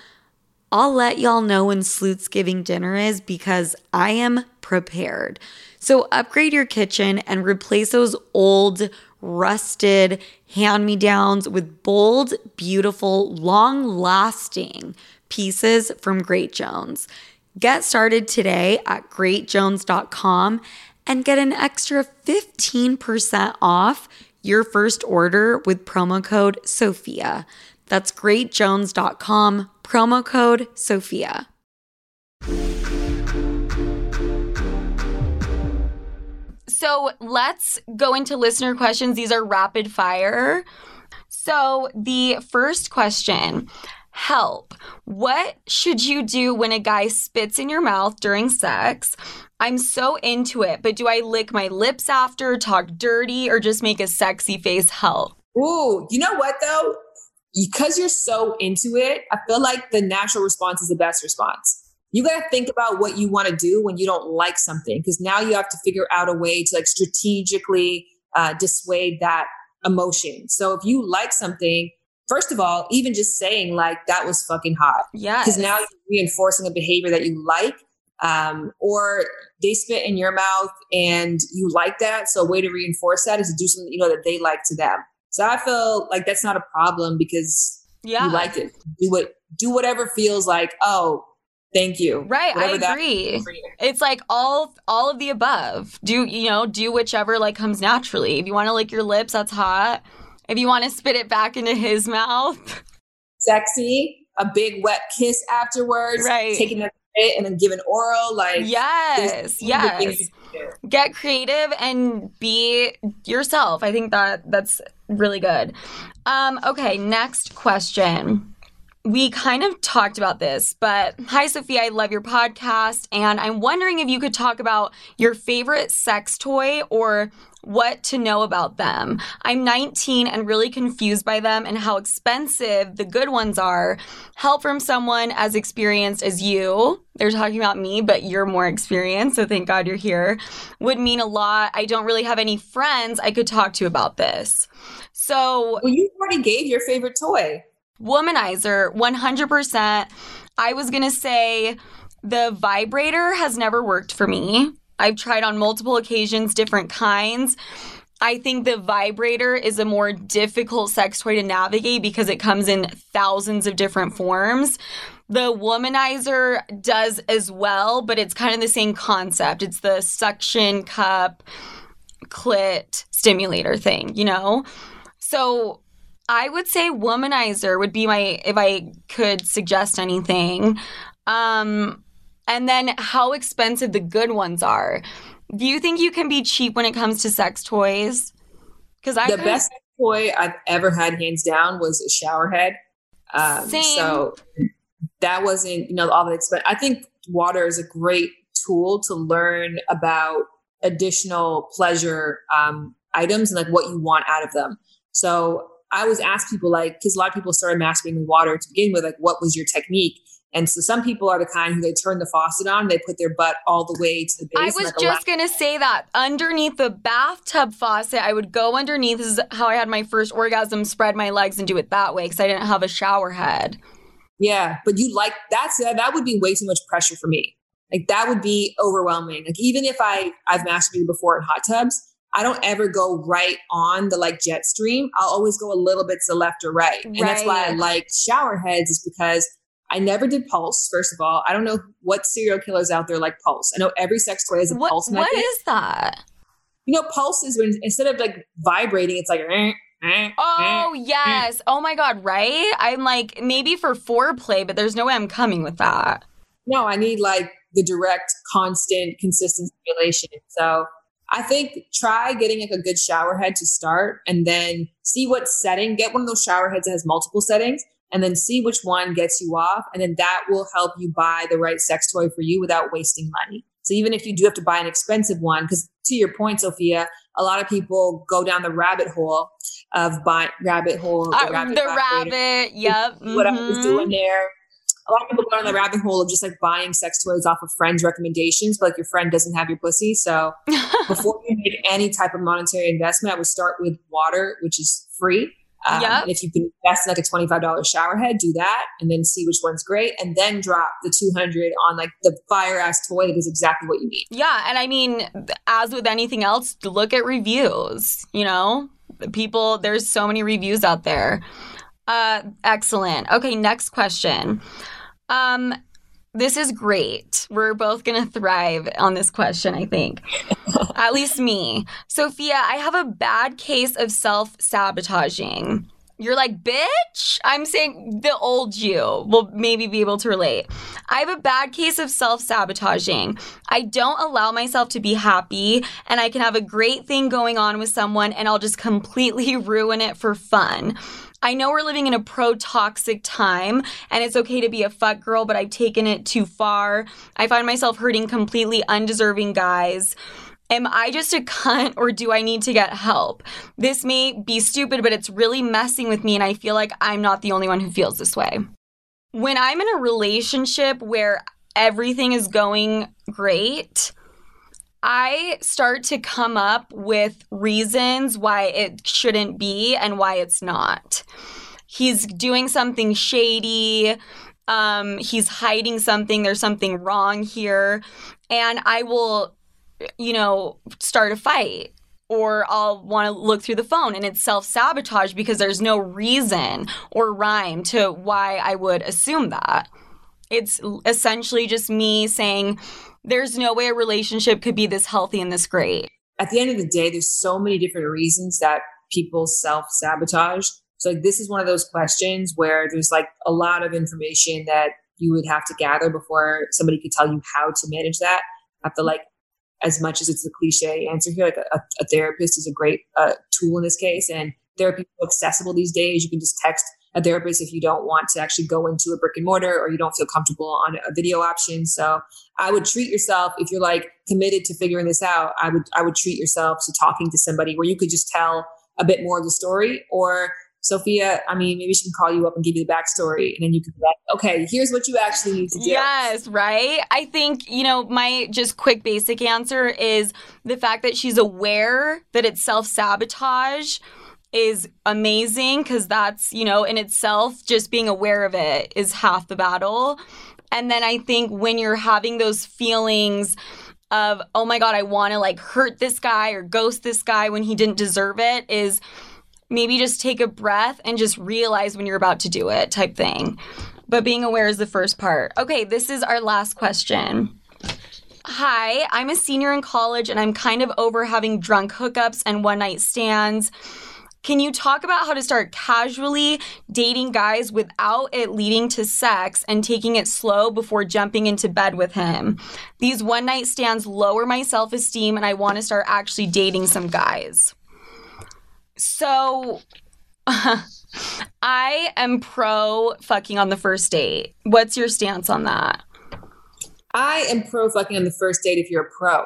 I'll let y'all know when Sleuth's Giving dinner is because I am prepared. So upgrade your kitchen and replace those old, rusted hand me downs with bold, beautiful, long lasting pieces from Great Jones. Get started today at greatjones.com and get an extra 15% off your first order with promo code SOFIA. That's greatjones.com, promo code SOFIA. So let's go into listener questions. These are rapid fire. So the first question help. What should you do when a guy spits in your mouth during sex? I'm so into it, but do I lick my lips after, talk dirty, or just make a sexy face? Help. Ooh, you know what though? Because you're so into it, I feel like the natural response is the best response. You got to think about what you want to do when you don't like something, because now you have to figure out a way to like strategically uh, dissuade that emotion. So if you like something, first of all, even just saying like that was fucking hot. Yeah. Because now you're reinforcing a behavior that you like. Um, or they spit in your mouth and you like that. So a way to reinforce that is to do something you know that they like to them. So I feel like that's not a problem because yeah. you liked it. Do what do whatever feels like, oh, thank you. Right, Whatever I agree. It's like all all of the above. Do you know, do whichever like comes naturally. If you want to lick your lips, that's hot. If you want to spit it back into his mouth. Sexy, a big wet kiss afterwards, right. taking a bit and then giving oral like Yes, yes. Get creative and be yourself. I think that that's really good. Um okay, next question we kind of talked about this, but hi, Sofia. I love your podcast. And I'm wondering if you could talk about your favorite sex toy or what to know about them. I'm 19 and really confused by them and how expensive the good ones are. Help from someone as experienced as you. They're talking about me, but you're more experienced, so thank God you're here. Would mean a lot. I don't really have any friends I could talk to about this. So, well, you already gave your favorite toy. Womanizer, 100%. I was going to say the vibrator has never worked for me. I've tried on multiple occasions, different kinds. I think the vibrator is a more difficult sex toy to navigate because it comes in thousands of different forms. The womanizer does as well, but it's kind of the same concept. It's the suction cup clit stimulator thing, you know? So I would say womanizer would be my if I could suggest anything. Um and then how expensive the good ones are. Do you think you can be cheap when it comes to sex toys? Because I the could, best toy I've ever had, hands down, was a shower head. Um, Same. So that wasn't, you know, all the expense. I think water is a great tool to learn about additional pleasure um, items and like what you want out of them. So I always ask people like, because a lot of people started masturbating with water to begin with, like, what was your technique? And so some people are the kind who they turn the faucet on, they put their butt all the way to the base. I was like just gonna say that underneath the bathtub faucet, I would go underneath. This is how I had my first orgasm. Spread my legs and do it that way because I didn't have a shower head. Yeah, but you like that's that would be way too much pressure for me. Like that would be overwhelming. Like even if I I've masturbated before in hot tubs, I don't ever go right on the like jet stream. I'll always go a little bit to the left or right. And that's why I like shower heads is because I never did pulse, first of all. I don't know what serial killers out there like pulse. I know every sex toy has a what, pulse method. What is that? You know, pulse is when instead of like vibrating, it's like eh, eh, Oh eh, yes. Oh my god, right? I'm like maybe for foreplay, but there's no way I'm coming with that. No, I need like the direct, constant, consistent stimulation. So I think try getting like a good shower head to start and then see what setting, get one of those shower heads that has multiple settings and then see which one gets you off. And then that will help you buy the right sex toy for you without wasting money. So even if you do have to buy an expensive one, because to your point, Sofia, a lot of people go down the rabbit hole of buying rabbit hole. The uh, rabbit, the rabbit yep. What mm-hmm. I was doing there a lot of people go down the rabbit hole of just like buying sex toys off of friends' recommendations, but like your friend doesn't have your pussy. So (laughs) before you make any type of monetary investment, I would start with water, which is free. Um, yep. if you can invest in like a $25 shower head, do that and then see which one's great and then drop the 200 on like the fire ass toy that is exactly what you need. Yeah. And I mean, as with anything else, look at reviews, you know, people, there's so many reviews out there. Uh, excellent. Okay. Next question. Um, this is great. We're both going to thrive on this question, I think. (laughs) At least me. Sofia, I have a bad case of self sabotaging. You're like, bitch? I'm saying the old you will maybe be able to relate. I have a bad case of self sabotaging. I don't allow myself to be happy, and I can have a great thing going on with someone, and I'll just completely (laughs) ruin it for fun. I know we're living in a pro toxic time and it's okay to be a fuck girl, but I've taken it too far. I find myself hurting completely undeserving guys. Am I just a cunt or do I need to get help? This may be stupid, but it's really messing with me, and I feel like I'm not the only one who feels this way. When I'm in a relationship where everything is going great, I start to come up with reasons why it shouldn't be and why it's not. he's doing something shady. Um, he's hiding something. There's something wrong here. And I will, you know, start a fight or I'll want to look through the phone and it's self sabotage because there's no reason or rhyme to why I would assume that. It's essentially just me saying, there's no way a relationship could be this healthy and this great. At the end of the day, there's so many different reasons that people self sabotage. So, like, this is one of those questions where there's like a lot of information that you would have to gather before somebody could tell you how to manage that. Have to like as much as it's a cliche answer here, like a, a therapist is a great uh, tool in this case. And therapy is accessible these days. You can just text a therapist if you don't want to actually go into a brick and mortar or you don't feel comfortable on a video option. So I would treat yourself if you're like committed to figuring this out. I would I would treat yourself to talking to somebody where you could just tell a bit more of the story or Sofia, I mean, maybe she can call you up and give you the backstory, and then you can be like, okay, here's what you actually need to do. Yes, right. I think, you know, my just quick basic answer is the fact that she's aware that it's self sabotage is amazing because that's, you know, in itself, just being aware of it is half the battle. And then I think when you're having those feelings, of oh my god i want to like hurt this guy or ghost this guy when he didn't deserve it is maybe just take a breath and just realize when you're about to do it type thing. But being aware is the first part. Okay, this is our last question. Hi, I'm a senior in college and I'm kind of over having drunk hookups and one night stands. Can you talk about how to start casually dating guys without it leading to sex and taking it slow before jumping into bed with him? These one night stands lower my self esteem and I want to start actually dating some guys. So (laughs) I am pro fucking on the first date. What's your stance on that? I am pro fucking on the first date if you're a pro.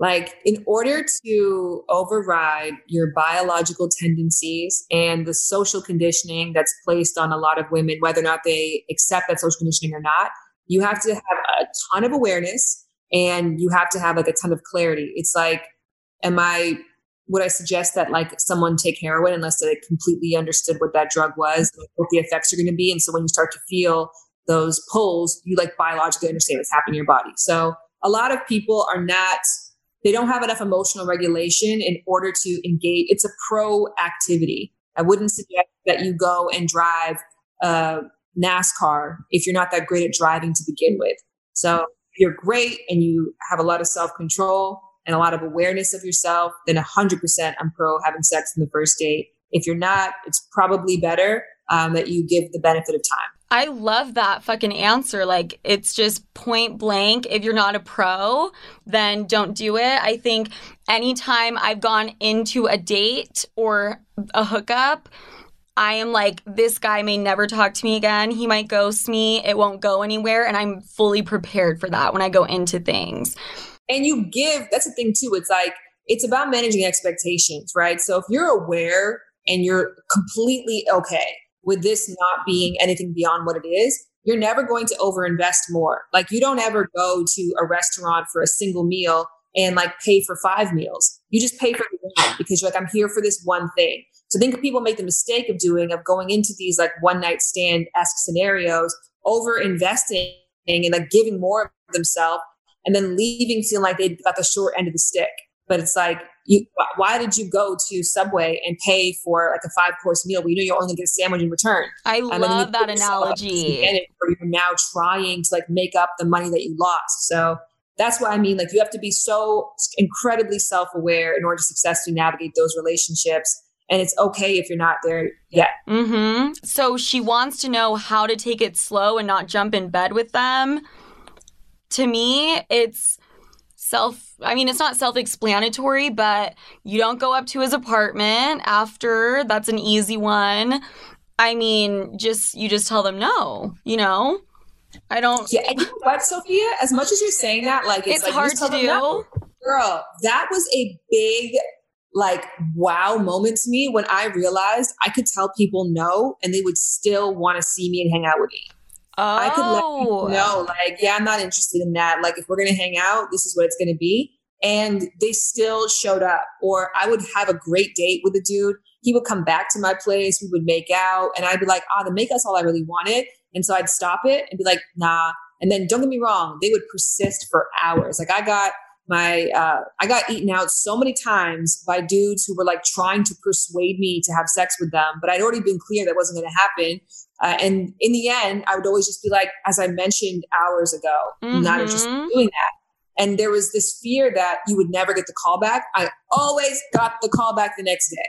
Like, in order to override your biological tendencies and the social conditioning that's placed on a lot of women, whether or not they accept that social conditioning or not, you have to have a ton of awareness and you have to have like a ton of clarity. It's like, am I would I suggest that like someone take heroin unless they completely understood what that drug was, what the effects are going to be? And so when you start to feel those pulls, you like biologically understand what's happening in your body. So a lot of people are not, they don't have enough emotional regulation in order to engage. It's a pro activity. I wouldn't suggest that you go and drive a NASCAR if you're not that great at driving to begin with. So you're great and you have a lot of self control and a lot of awareness of yourself, then 100% I'm pro having sex in the first date. If you're not, it's probably better um, that you give the benefit of time. I love that fucking answer. Like, it's just point blank. If you're not a pro, then don't do it. I think anytime I've gone into a date or a hookup, I am like, this guy may never talk to me again. He might ghost me. It won't go anywhere. And I'm fully prepared for that when I go into things and you give that's the thing too it's like it's about managing expectations right so if you're aware and you're completely okay with this not being anything beyond what it is you're never going to overinvest more. Like you don't ever go to a restaurant for a single meal and like pay for five meals. You just pay for one because you're like i'm here for this one thing. So think people make the mistake of doing of going into these like one night stand esque scenarios over investing and like giving more of themselves and then leaving feeling like they got the short end of the stick. But it's like, you, why did you go to Subway and pay for like a five course meal? We know you're only gonna get a sandwich in return. I love that analogy. And you're now trying to like make up the money that you lost. So that's what I mean. Like you have to be so incredibly self aware in order to successfully navigate those relationships. And it's okay if you're not there yet. Mm-hmm. So she wants to know how to take it slow and not jump in bed with them to me, it's self I mean, it's not self-explanatory, but you don't go up to his apartment after. That's an easy one. I mean, just you just tell them no, you know? I don't Yeah, and you know what, Sofia? As much as you're saying that, like it's, it's like, hard to do. No. Girl, that was a big like wow moment to me when I realized I could tell people no and they would still want to see me and hang out with me. Oh. I could let people know, like, yeah, I'm not interested in that. Like, if we're gonna hang out, this is what it's gonna be. And they still showed up. Or I would have a great date with a dude, he would come back to my place, we would make out, and I'd be like, ah, the makeout's all I really wanted. And so I'd stop it and be like, nah. And then don't get me wrong, they would persist for hours. Like I got my uh, I got eaten out so many times by dudes who were like trying to persuade me to have sex with them, but I'd already been clear that wasn't going to happen. Uh, and in the end, I would always just be like, as I mentioned hours ago, mm-hmm. not in doing that. And there was this fear that you would never get the call back. I always got the call back the next day.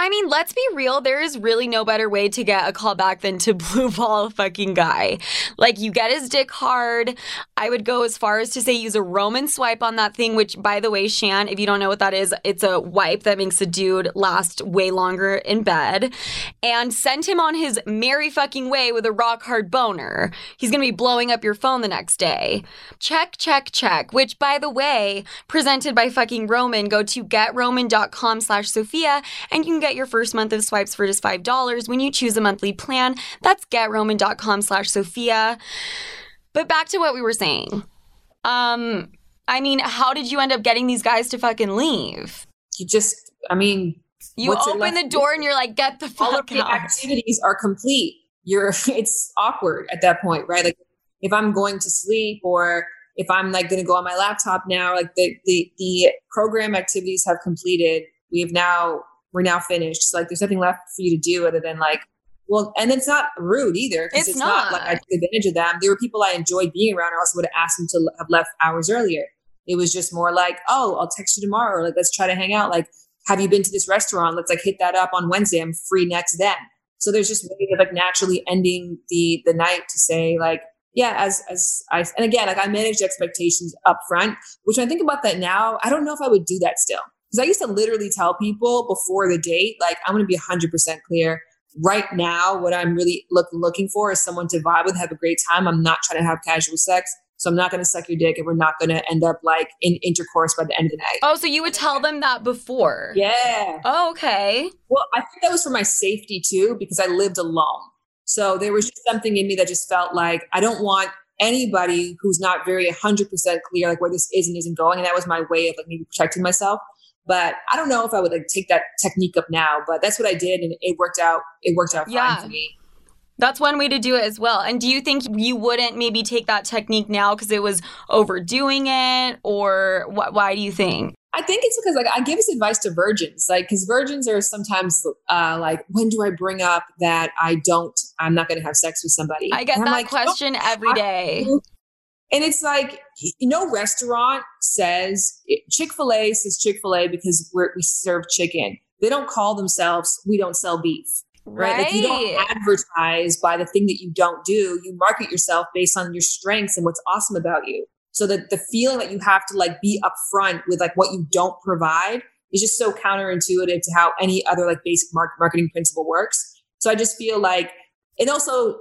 I mean, let's be real. There is really no better way to get a call back than to (laughs) blue ball a fucking guy. Like, you get his dick hard. I would go as far as to say use a Roman swipe on that thing, which, by the way, Shan, if you don't know what that is, it's a wipe that makes a dude last way longer in bed. And send him on his merry fucking way with a rock hard boner. He's gonna be blowing up your phone the next day. Check, check, check. Which, by the way, presented by fucking Roman. Go to getroman.com slash Sofia and you can get get your first month of swipes for just $5 when you choose a monthly plan. That's getroman.com slash Sofia. But back to what we were saying. Um, I mean, how did you end up getting these guys to fucking leave? You just, I mean, you open the door and you're like, get the fuck All of the out. activities are complete. You're, (laughs) it's awkward at that point, right? Like if I'm going to sleep or if I'm like going to go on my laptop now, like the, the, the program activities have completed. We have now we're now finished. So like there's nothing left for you to do other than like, well, and it's not rude either it's, it's not. not. like I took advantage of them. There were people I enjoyed being around. I also would have asked them to have left hours earlier. It was just more like, oh, I'll text you tomorrow. Or like, let's try to hang out. Like, have you been to this restaurant? Let's like hit that up on Wednesday. I'm free next then. So there's just ways of like naturally ending the the night to say like, yeah, as as I and again, like I managed expectations up front, which when I think about that now, I don't know if I would do that still. Because I used to literally tell people before the date, like, I'm going to be 100% clear. Right now, what I'm really look, looking for is someone to vibe with, have a great time. I'm not trying to have casual sex. So I'm not going to suck your dick and we're not going to end up like in intercourse by the end of the night. Oh, so you would tell them that before? Yeah. Oh, okay. Well, I think that was for my safety too, because I lived alone. So there was just something in me that just felt like I don't want anybody who's not very 100% clear like where this is and isn't going. And that was my way of like maybe protecting myself. But I don't know if I would like take that technique up now, but that's what I did and it worked out. It worked out yeah. fine for me. That's one way to do it as well. And do you think you wouldn't maybe take that technique now because it was overdoing it, or wh- why do you think? I think it's because like I give this advice to virgins, like because virgins are sometimes uh, like, when do I bring up that I don't, I'm not going to have sex with somebody? I get that like, question every day. And it's like, no restaurant says Chick fil A says Chick fil A because we we serve chicken. They don't call themselves, we don't sell beef. Right. right. Like you don't advertise by the thing that you don't do. You market yourself based on your strengths and what's awesome about you. So that the feeling that you have to like be upfront with like what you don't provide is just so counterintuitive to how any other like basic marketing principle works. So I just feel like it also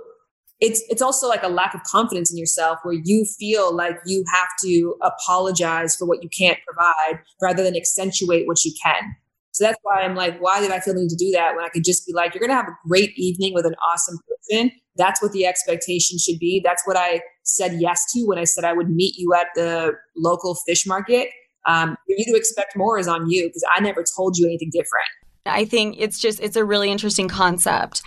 it's it's also like a lack of confidence in yourself where you feel like you have to apologize for what you can't provide rather than accentuate what you can. So that's why I'm like, why did I feel the need to do that when I could just be like, you're gonna have a great evening with an awesome person. That's what the expectation should be. That's what I said yes to when I said I would meet you at the local fish market. Um, for you to expect more is on you because I never told you anything different. I think it's just it's a really interesting concept.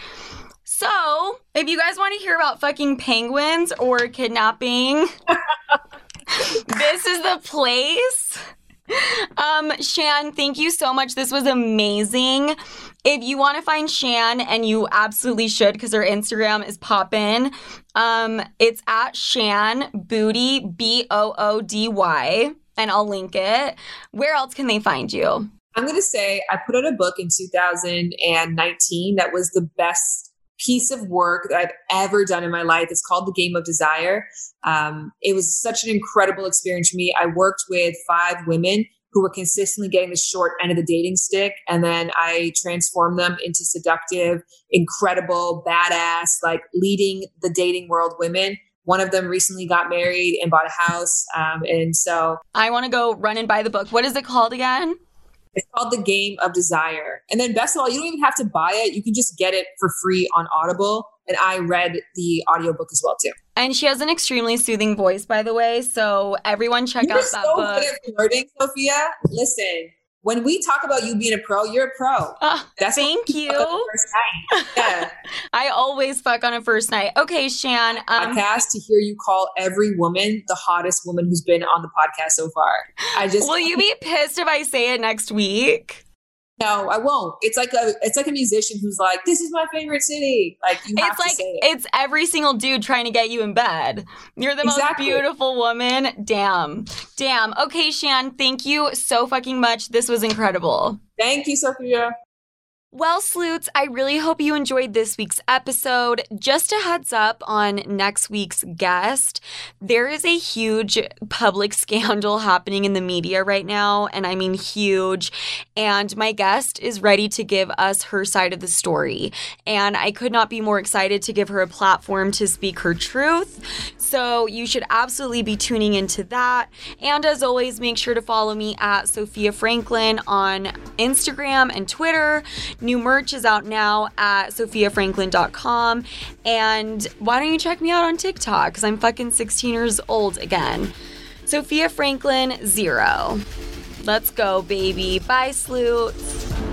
So, if you guys want to hear about fucking penguins or kidnapping, (laughs) this is the place. Um, Shan, thank you so much. This was amazing. If you want to find Shan, and you absolutely should because her Instagram is poppin', um, it's at Shan Boody B O O D Y, and I'll link it. Where else can they find you? I'm going to say I put out a book in 2019 that was the best piece of work that I've ever done in my life. It's called The Game of Desire. Um, it was such an incredible experience for me. I worked with five women who were consistently getting the short end of the dating stick. And then I transformed them into seductive, incredible, badass, like leading the dating world women. One of them recently got married and bought a house. Um, and so I want to go run and buy the book. What is it called again? It's called The Game of Desire. And then best of all, you don't even have to buy it. You can just get it for free on Audible. And I read the audiobook as well too. And she has an extremely soothing voice, by the way. So everyone check You're out that so book. Good at flirting, Sofia. Listen, when we talk about you being a pro, you're a pro. Uh, That's thank you. First night. Yeah. (laughs) I always fuck on a first night. Okay, Shan. Um, podcast to hear you call every woman the hottest woman who's been on the podcast so far. I just will you be pissed if I say it next week? No, I won't. It's like a it's like a musician who's like, "This is my favorite city." Like you have it's like, it. It's every single dude trying to get you in bed. You're the exactly. most beautiful woman. Damn, damn. Okay, Shan, thank you so fucking much. This was incredible. Thank you, Sofia. Well, Sloots, I really hope you enjoyed this week's episode. Just a heads up on next week's guest. There is a huge public (laughs) scandal happening in the media right now, and I mean huge. And my guest is ready to give us her side of the story. And I could not be more excited to give her a platform to speak her truth. So you should absolutely be tuning into that. And as always, make sure to follow me at Sofia Franklyn on Instagram and Twitter. New merch is out now at sofiafranklyn.com. And why don't you check me out on TikTok? Because I'm fucking 16 years old again. Sofia Franklyn, zero. Let's go, baby. Bye, Sloots.